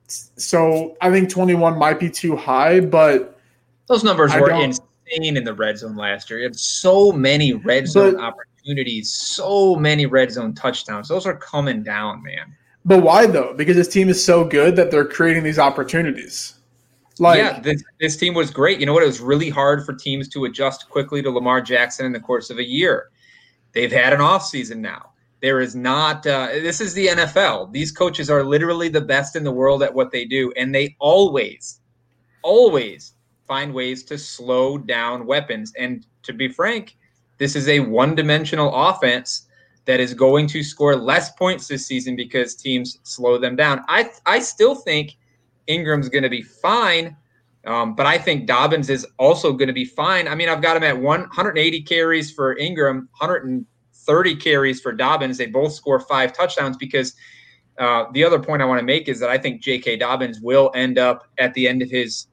So I think 21 might be too high, but those numbers were insane in the red zone last year. You had so many red zone opportunities. opportunities, so many red zone touchdowns. Those are coming down, man. But why though? Because this team is so good that they're creating these opportunities. Like, yeah, this, this team was great. You know what? It was really hard for teams to adjust quickly to Lamar Jackson in the course of a year. They've had an offseason now. There is not, uh, this is the NFL. These coaches are literally the best in the world at what they do. And they always, always find ways to slow down weapons. And to be frank, this is a one dimensional offense that is going to score less points this season because teams slow them down. I, I still think Ingram's going to be fine. Um, but I think Dobbins is also going to be fine. I mean, I've got him at 180 carries for Ingram, 130 carries for Dobbins. They both score five touchdowns because uh, the other point I want to make is that I think J.K. Dobbins will end up at the end of his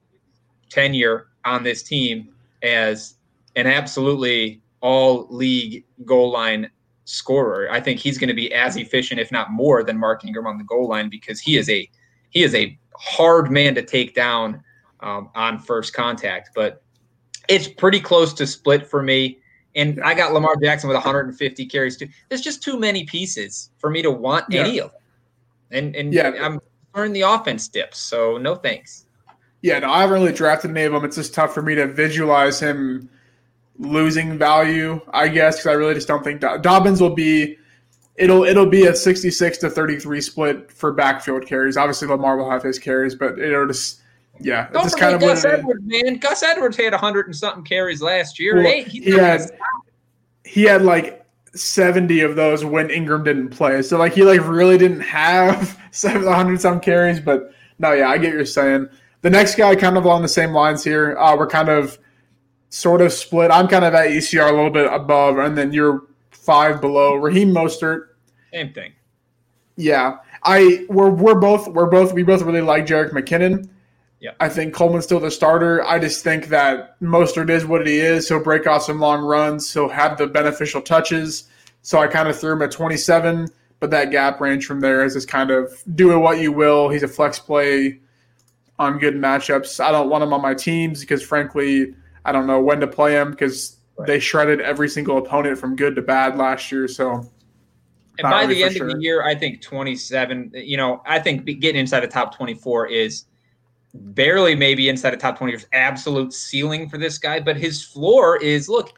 tenure on this team as an absolutely all league goal line scorer. I think he's going to be as efficient, if not more, than Mark Ingram on the goal line because he is a he is a hard man to take down um, on first contact. But it's pretty close to split for me. And I got Lamar Jackson with 150 carries too. There's just too many pieces for me to want yeah. any of them. And and yeah. I'm learning the offense dips. So no thanks. Yeah, no, I haven't really drafted any of them. It's just tough for me to visualize him losing value, I guess, because I really just don't think Dobbins will be it'll it'll be a 66 to 33 split for backfield carries. Obviously, Lamar will have his carries, but it'll just yeah, Don't just kind of Gus Edwards, man. Gus Edwards had 100 and something carries last year. Well, hey, he had he had like 70 of those when Ingram didn't play. So like he like really didn't have 700 some carries, but no, yeah, I get what you're saying. The next guy kind of along the same lines here. Uh, we're kind of sort of split. I'm kind of at ECR a little bit above, and then you're five below. Raheem Mostert same thing. Yeah, I we're we're both we're both we both really like Jerick McKinnon. Yeah, I think Coleman's still the starter. I just think that Mostert is what he is. He'll break off some long runs. He'll have the beneficial touches. So I kind of threw him at 27, but that gap range from there is just kind of doing what you will. He's a flex play on good matchups. I don't want him on my teams because, frankly, I don't know when to play him because right. they shredded every single opponent from good to bad last year. So and by the end sure. of the year, I think 27, you know, I think getting inside the top 24 is barely maybe inside the top 20 is absolute ceiling for this guy. But his floor is look,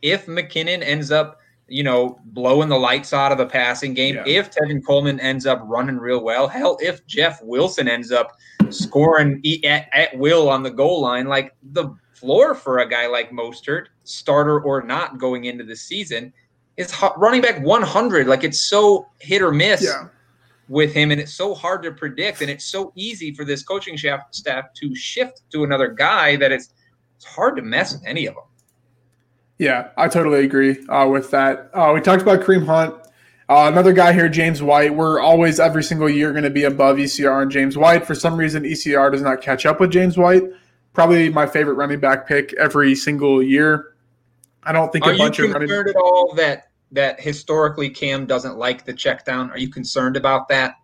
if McKinnon ends up, you know, blowing the lights out of the passing game, yeah. if Tevin Coleman ends up running real well, hell, if Jeff Wilson ends up scoring at, at will on the goal line, like the floor for a guy like Mostert, starter or not going into the season, is running back 100. Like it's so hit or miss yeah. with him, and it's so hard to predict, and it's so easy for this coaching staff staff to shift to another guy that it's it's hard to mess with any of them. Yeah, I totally agree uh, with that. Uh, we talked about Kareem Hunt. Uh, another guy here, James White. We're always every single year going to be above ECR and James White. For some reason, ECR does not catch up with James White. Probably my favorite running back pick every single year. I don't think Are a bunch of running. Are you concerned at all that that historically Cam doesn't like the check down? Are you concerned about that?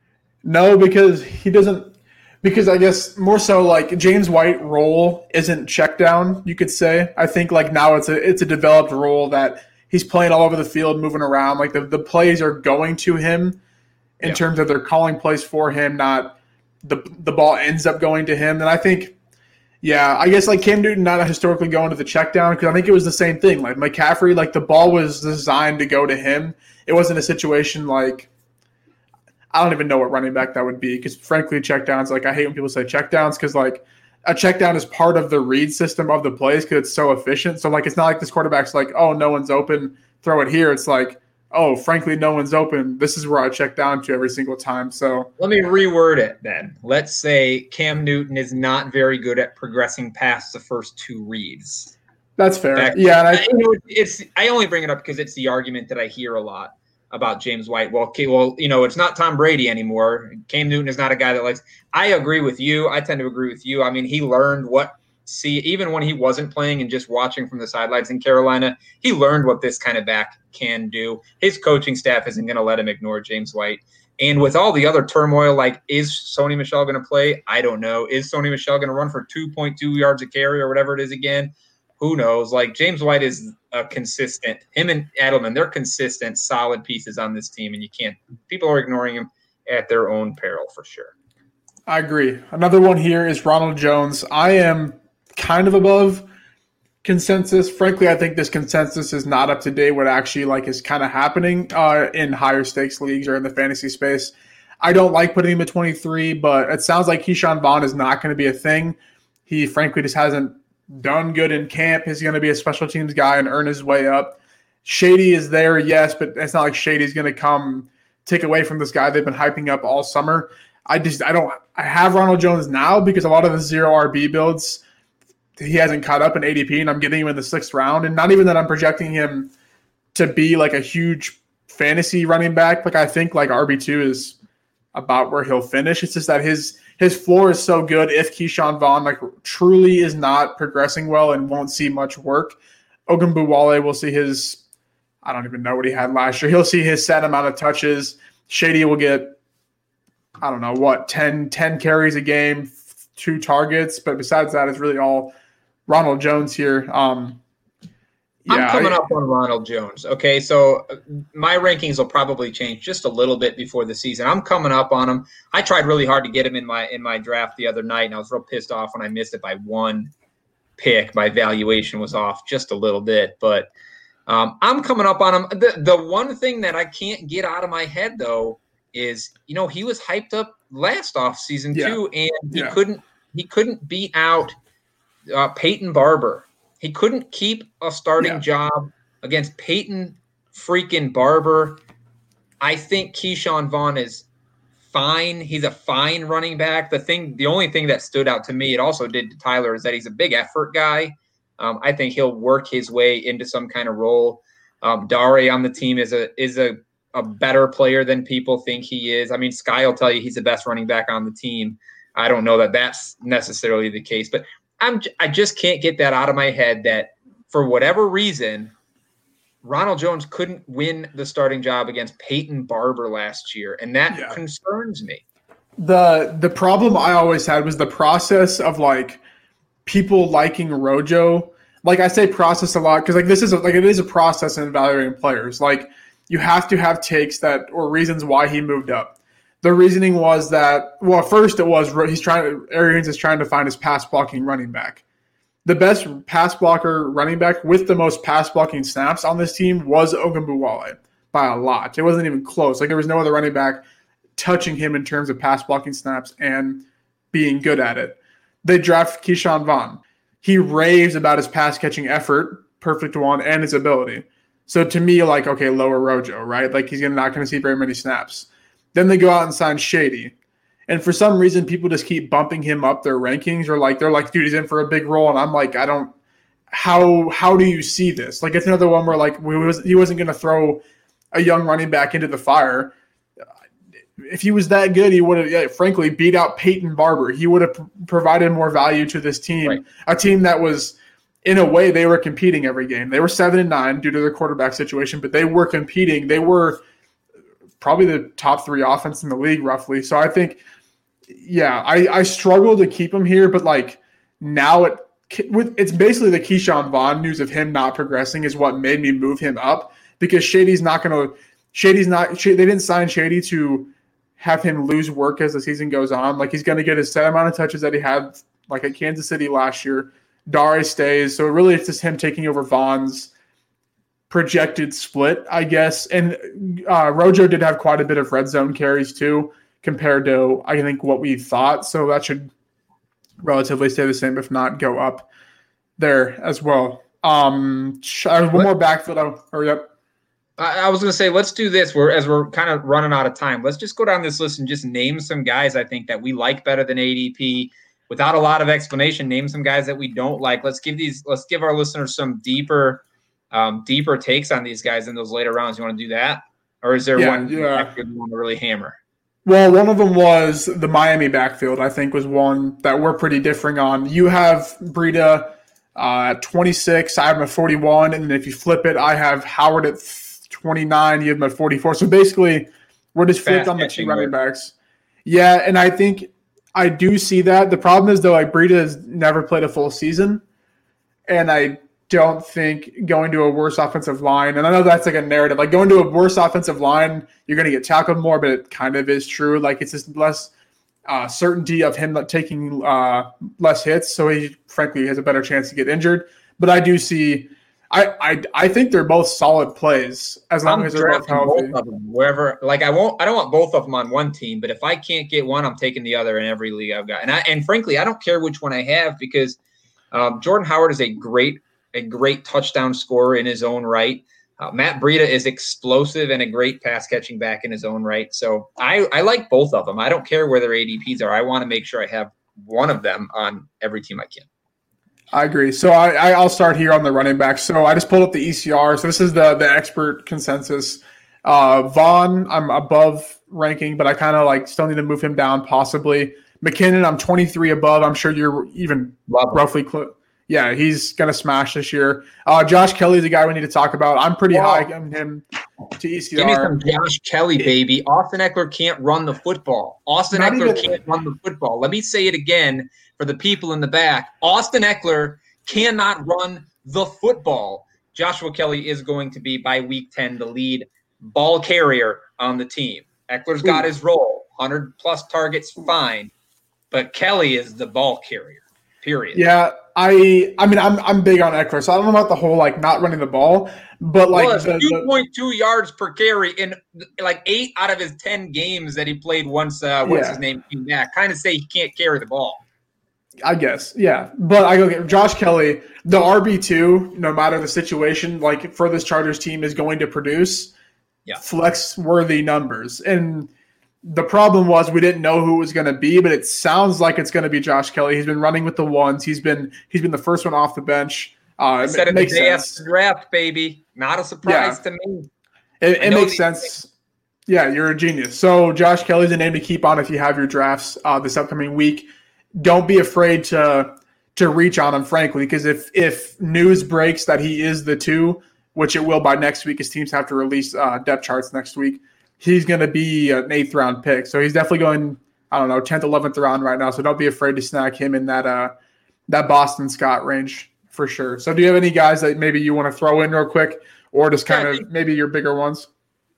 No, because he doesn't. Because I guess more so like James White role isn't check down. You could say. I think like now it's a it's a developed role that he's playing all over the field, moving around. Like the the plays are going to him in yeah. terms of they're calling plays for him, not the the ball ends up going to him. And I think yeah, I guess like Cam Newton not historically going to the check down because I think it was the same thing. Like McCaffrey, like the ball was designed to go to him. It wasn't a situation like I don't even know what running back that would be because frankly, check downs like I hate when people say check downs because like a check down is part of the read system of the plays because it's so efficient. So like it's not like this quarterback's like oh no one's open, throw it here. It's like oh, frankly, no one's open. This is where I check down to every single time. So let me reword it then. Let's say Cam Newton is not very good at progressing past the first two reads. That's fair. Yeah, I, I, it's. I only bring it up because it's the argument that I hear a lot about James White. Well, okay, well, you know, it's not Tom Brady anymore. Cam Newton is not a guy that likes. I agree with you. I tend to agree with you. I mean, he learned what see even when he wasn't playing and just watching from the sidelines in Carolina, he learned what this kind of back can do. His coaching staff isn't going to let him ignore James White. And with all the other turmoil, like is Sony Michel going to play? I don't know. Is Sony Michel going to run for 2.2 yards a carry or whatever it is again? who knows? Like James White is a consistent. Him and Edelman, they're consistent, solid pieces on this team, and you can't. People are ignoring him at their own peril for sure. I agree. Another one here is Ronald Jones. I am kind of above consensus. Frankly, I think this consensus is not up to date. What actually like is kind of happening uh, in higher stakes leagues or in the fantasy space. I don't like putting him at 23, but it sounds like Ke'Shawn Vaughn is not going to be a thing. He frankly just hasn't done good in camp. He's going to be a special teams guy and earn his way up. Shady is there, yes, but it's not like Shady's going to come take away from this guy they've been hyping up all summer. I just I don't I have Ronald Jones now because a lot of the zero RB builds he hasn't caught up in ADP and I'm getting him in the sixth round and not even that I'm projecting him to be like a huge fantasy running back. Like I think like RB two is about where he'll finish. It's just that his his floor is so good. If Ke'Shawn Vaughn like truly is not progressing well and won't see much work, Ogunbowale will see his. I don't even know what he had last year. He'll see his set amount of touches. Shady will get, I don't know what 10, 10 carries a game, two targets. But besides that, it's really all Ronald Jones here. Um, yeah, I'm coming I, up on Ronald Jones. Okay, so uh, my rankings will probably change just a little bit before the season. I'm coming up on him. I tried really hard to get him in my in my draft the other night, and I was real pissed off when I missed it by one pick. My valuation was off just a little bit, but um, I'm coming up on him. The the one thing that I can't get out of my head though is you know he was hyped up last off season yeah. too, and he yeah. couldn't he couldn't beat out uh, Peyton Barber he couldn't keep a starting yeah. job against Peyton freaking Barber. I think Ke'Shawn Vaughn is fine. He's a fine running back. The thing, the only thing that stood out to me, it also did to Tyler, is that he's a big effort guy. Um, I think he'll work his way into some kind of role. Um, Dare on the team is a is a a better player than people think he is. I mean, Sky will tell you he's the best running back on the team. I don't know that that's necessarily the case, but I'm I just can't get that out of my head that for whatever reason Ronald Jones couldn't win the starting job against Peyton Barber last year and that yeah. concerns me. The the problem I always had was the process of like people liking Rojo. Like I say process a lot cuz like this is a, like it is a process in evaluating players. Like you have to have takes that or reasons why he moved up the reasoning was that well, first it was he's trying Arians is trying to find his pass blocking running back. The best pass blocker running back with the most pass blocking snaps on this team was Ogunbowale by a lot. It wasn't even close. Like there was no other running back touching him in terms of pass blocking snaps and being good at it. They draft Ke'Shawn Vaughn. He raves about his pass catching effort, perfect one, and his ability. So to me, like, okay, lower Rojo, right? Like he's not going to see very many snaps. Then they go out and sign Shady. And for some reason, people just keep bumping him up their rankings, or like they're like, dude, he's in for a big role, and I'm like, I don't. How how do you see this? Like it's another one where like we was he wasn't going to throw a young running back into the fire. If he was that good, he would have, yeah, frankly, beat out Peyton Barber. He would have p- provided more value to this team, right. a team that was, in a way, they were competing every game. They were seven and nine due to their quarterback situation, but they were competing. They were probably the top three offense in the league, roughly. So I think, yeah, I, I struggle to keep him here, but like now it with it's basically the Ke'Shawn Vaughn news of him not progressing is what made me move him up because Shady's not going to Shady's not they didn't sign Shady to have him lose work as the season goes on. Like he's going to get a set amount of touches that he had like at Kansas City last year. Dare stays, so really it's just him taking over Vaughn's projected split, I guess. And uh, Rojo did have quite a bit of red zone carries too, compared to I think what we thought. So that should relatively stay the same, if not go up there as well. Um, one more backfield. Oh, hurry up. I was going to say, let's do this. We're as we're kind of running out of time. Let's just go down this list and just name some guys I think that we like better than ADP without a lot of explanation. Name some guys that we don't like. Let's give these. Let's give our listeners some deeper um, deeper takes on these guys in those later rounds. You want to do that, or is there yeah, one yeah. you want to really hammer? Well, one of them was the Miami backfield. I think was one that we're pretty differing on. You have Breida uh, at 26. I have him at 41, and then if you flip it, I have Howard at 29. You have him at 44. So basically, we're just flipped Fast on the two running backs. Yeah, and I think I do see that. The problem is though, like Breida has never played a full season, and I don't think going to a worse offensive line, and I know that's like a narrative, like going to a worse offensive line, you're going to get tackled more, but it kind of is true. Like it's just less uh, certainty of him taking uh, less hits, so he frankly has a better chance to get injured. But I do see, I I, I think they're both solid plays as long I'm as they're both healthy. both of them wherever. Like I won't. I don't want both of them on one team, but if I can't get one, I'm taking the other in every league I've got. And I and frankly, I don't care which one I have because um, Jordan Howard is a great a great touchdown scorer in his own right. Uh, Matt Breida is explosive and a great pass catching back in his own right. So I, I like both of them. I don't care where their ADPs are. I want to make sure I have one of them on every team I can. I agree. So I, I I'll start here on the running back. So I just pulled up the ECR. So this is the the expert consensus. Uh, Vaughn, I'm above ranking, but I kind of like still need to move him down possibly. McKinnon, I'm 23 above. I'm sure you're even Love roughly close. Yeah, he's gonna smash this year. Uh, Josh Kelley's is a guy we need to talk about. I'm pretty Wow. high on him to E Give me ECR. some Josh Kelly, baby. Austin Ekeler can't run the football. Austin Not Ekeler even- can't run the football. Let me say it again for the people in the back. Austin Ekeler cannot run the football. Joshua Kelley is going to be by week 10 the lead ball carrier on the team. Ekeler's got his role, 100 plus targets, fine. But Kelley is the ball carrier, period. Yeah, I I mean I'm I'm big on Ekeler, so I don't know about the whole like not running the ball, but like was the, the, 2.2 yards per carry in like eight out of his 10 games that he played once uh what's Yeah. his name came back kind of say he can't carry the ball I guess, yeah. But I go get Josh Kelley, the RB two, no matter the situation, like for this Chargers team is going to produce Yeah. flex worthy numbers. And the problem was we didn't know who it was going to be, but it sounds like it's going to be Josh Kelley. He's been running with the ones. He's been he's been the first one off the bench. Uh, I it, said it the makes sense. draft baby not a surprise to me It, it makes sense. Yeah, you're a genius. So Josh Kelley's a name to keep on if you have your drafts uh, this upcoming week. Don't be afraid to to reach on him, frankly, because if if news breaks that he is the two, which it will by next week, as teams have to release uh, depth charts next week, he's going to be an eighth round pick. So he's definitely going, I don't know, tenth, eleventh round right now. So don't be afraid to snag him in that uh that Boston Scott range for sure. So do you have any guys that maybe you want to throw in real quick, or just kind of maybe your bigger ones?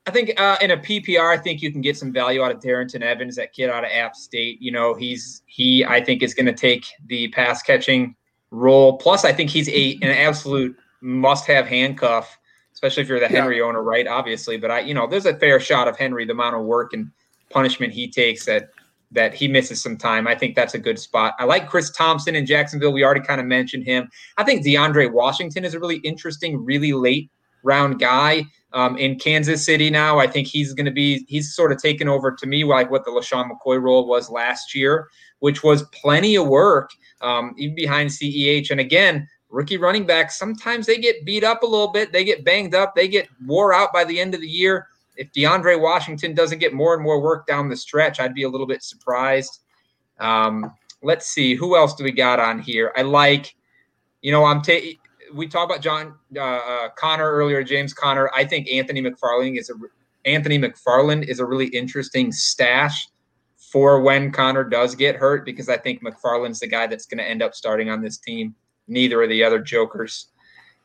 I think uh, in a PPR, I think you can get some value out of Darrynton Evans, that kid out of App State. You know, he's he I think is going to take the pass catching role. Plus, I think he's a an absolute must have handcuff, especially if you're the Yeah. Henry owner, right? Obviously, but I you know there's a fair shot of Henry, the amount of work and punishment he takes that that he misses some time. I think that's a good spot. I like Chris Thompson in Jacksonville. We already kind of mentioned him. I think DeAndre Washington is a really interesting, really late round guy um, in Kansas City now. I think he's going to be, he's sort of taken over to me like what the LeSean McCoy role was last year, which was plenty of work, um, even behind CEH. And again, rookie running backs, sometimes they get beat up a little bit. They get banged up. They get wore out by the end of the year. If DeAndre Washington doesn't get more and more work down the stretch, I'd be a little bit surprised. Um, let's see. Who else do we got on here? I like, you know, I'm taking, we talked about John uh, uh, Conner earlier, James Conner. I think Anthony McFarlane is a Anthony McFarland is a really interesting stash for when Conner does get hurt because I think McFarland's the guy that's going to end up starting on this team. Neither of the other jokers.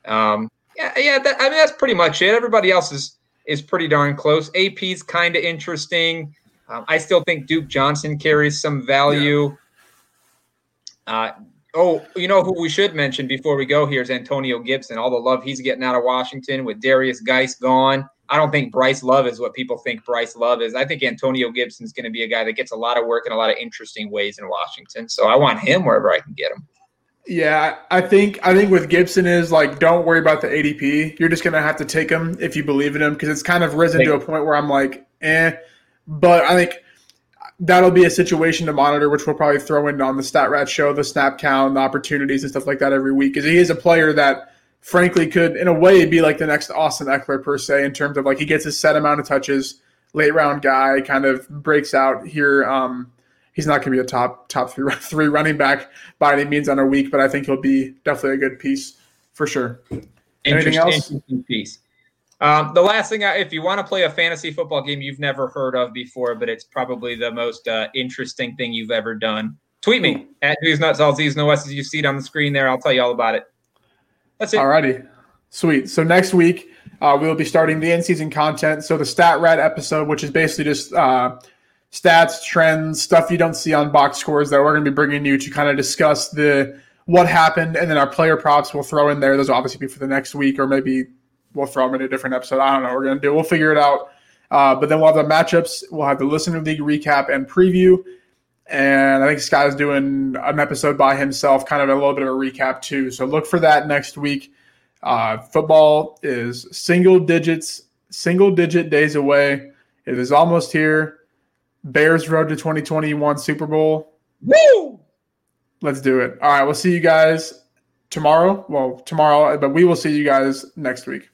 Um, yeah, yeah. That, I mean, that's pretty much it. Everybody else is is pretty darn close. AP's kind of interesting. Um, I still think Duke Johnson carries some value. Uh, oh, you know who we should mention before we go here is Antonio Gibson. All the love he's getting out of Washington with Derrius Guice gone. I don't think Bryce Love is what people think Bryce Love is. I think Antonio Gibson is going to be a guy that gets a lot of work in a lot of interesting ways in Washington. So I want him wherever I can get him. Yeah, I think I think with Gibson is like don't worry about the ADP. You're just gonna have to take him if you believe in him because it's kind of risen to a point where I'm like, eh. But I think that'll be a situation to monitor, which we'll probably throw in on the Stat Rat show, the snap count, the opportunities and stuff like that every week. Because he is a player that, frankly, could in a way be like the next Austin Ekeler per se in terms of like he gets a set amount of touches, late round guy, kind of breaks out here. Um, he's not going to be a top top three three running back by any means on a week, but I think he'll be definitely a good piece for sure. Anything else? piece. Um, the last thing, I, if you want to play a fantasy football game you've never heard of before, but it's probably the most uh, interesting thing you've ever done, tweet me at News Nuts. I'll Z's no S's. You see it on the screen there. I'll tell you all about it. That's it. Alrighty, sweet. So next week uh, we will be starting the in-season content. So the Stat Rat episode, which is basically just uh, stats, trends, stuff you don't see on box scores that we're going to be bringing you to kind of discuss the what happened, and then our player props we'll throw in there. Those will obviously be for the next week, or maybe we'll throw them in a different episode. I don't know. We're going to do. We'll figure it out. Uh, but then we'll have the matchups. We'll have the listener league recap and preview. And I think Sky's doing an episode by himself, kind of a little bit of a recap too. So look for that next week. Uh, football is single digits, single digit days away. It is almost here. Bears road to 2021 Super Bowl. Woo! Let's do it. All right, we'll see you guys tomorrow. Well, tomorrow, but we will see you guys next week.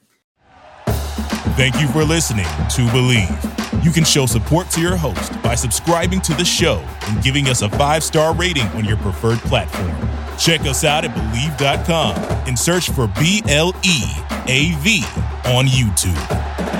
Thank you for listening to Bleav. You can show support to your host by subscribing to the show and giving us a five star rating on your preferred platform. Check us out at Bleav.com and search for B L E A V on YouTube.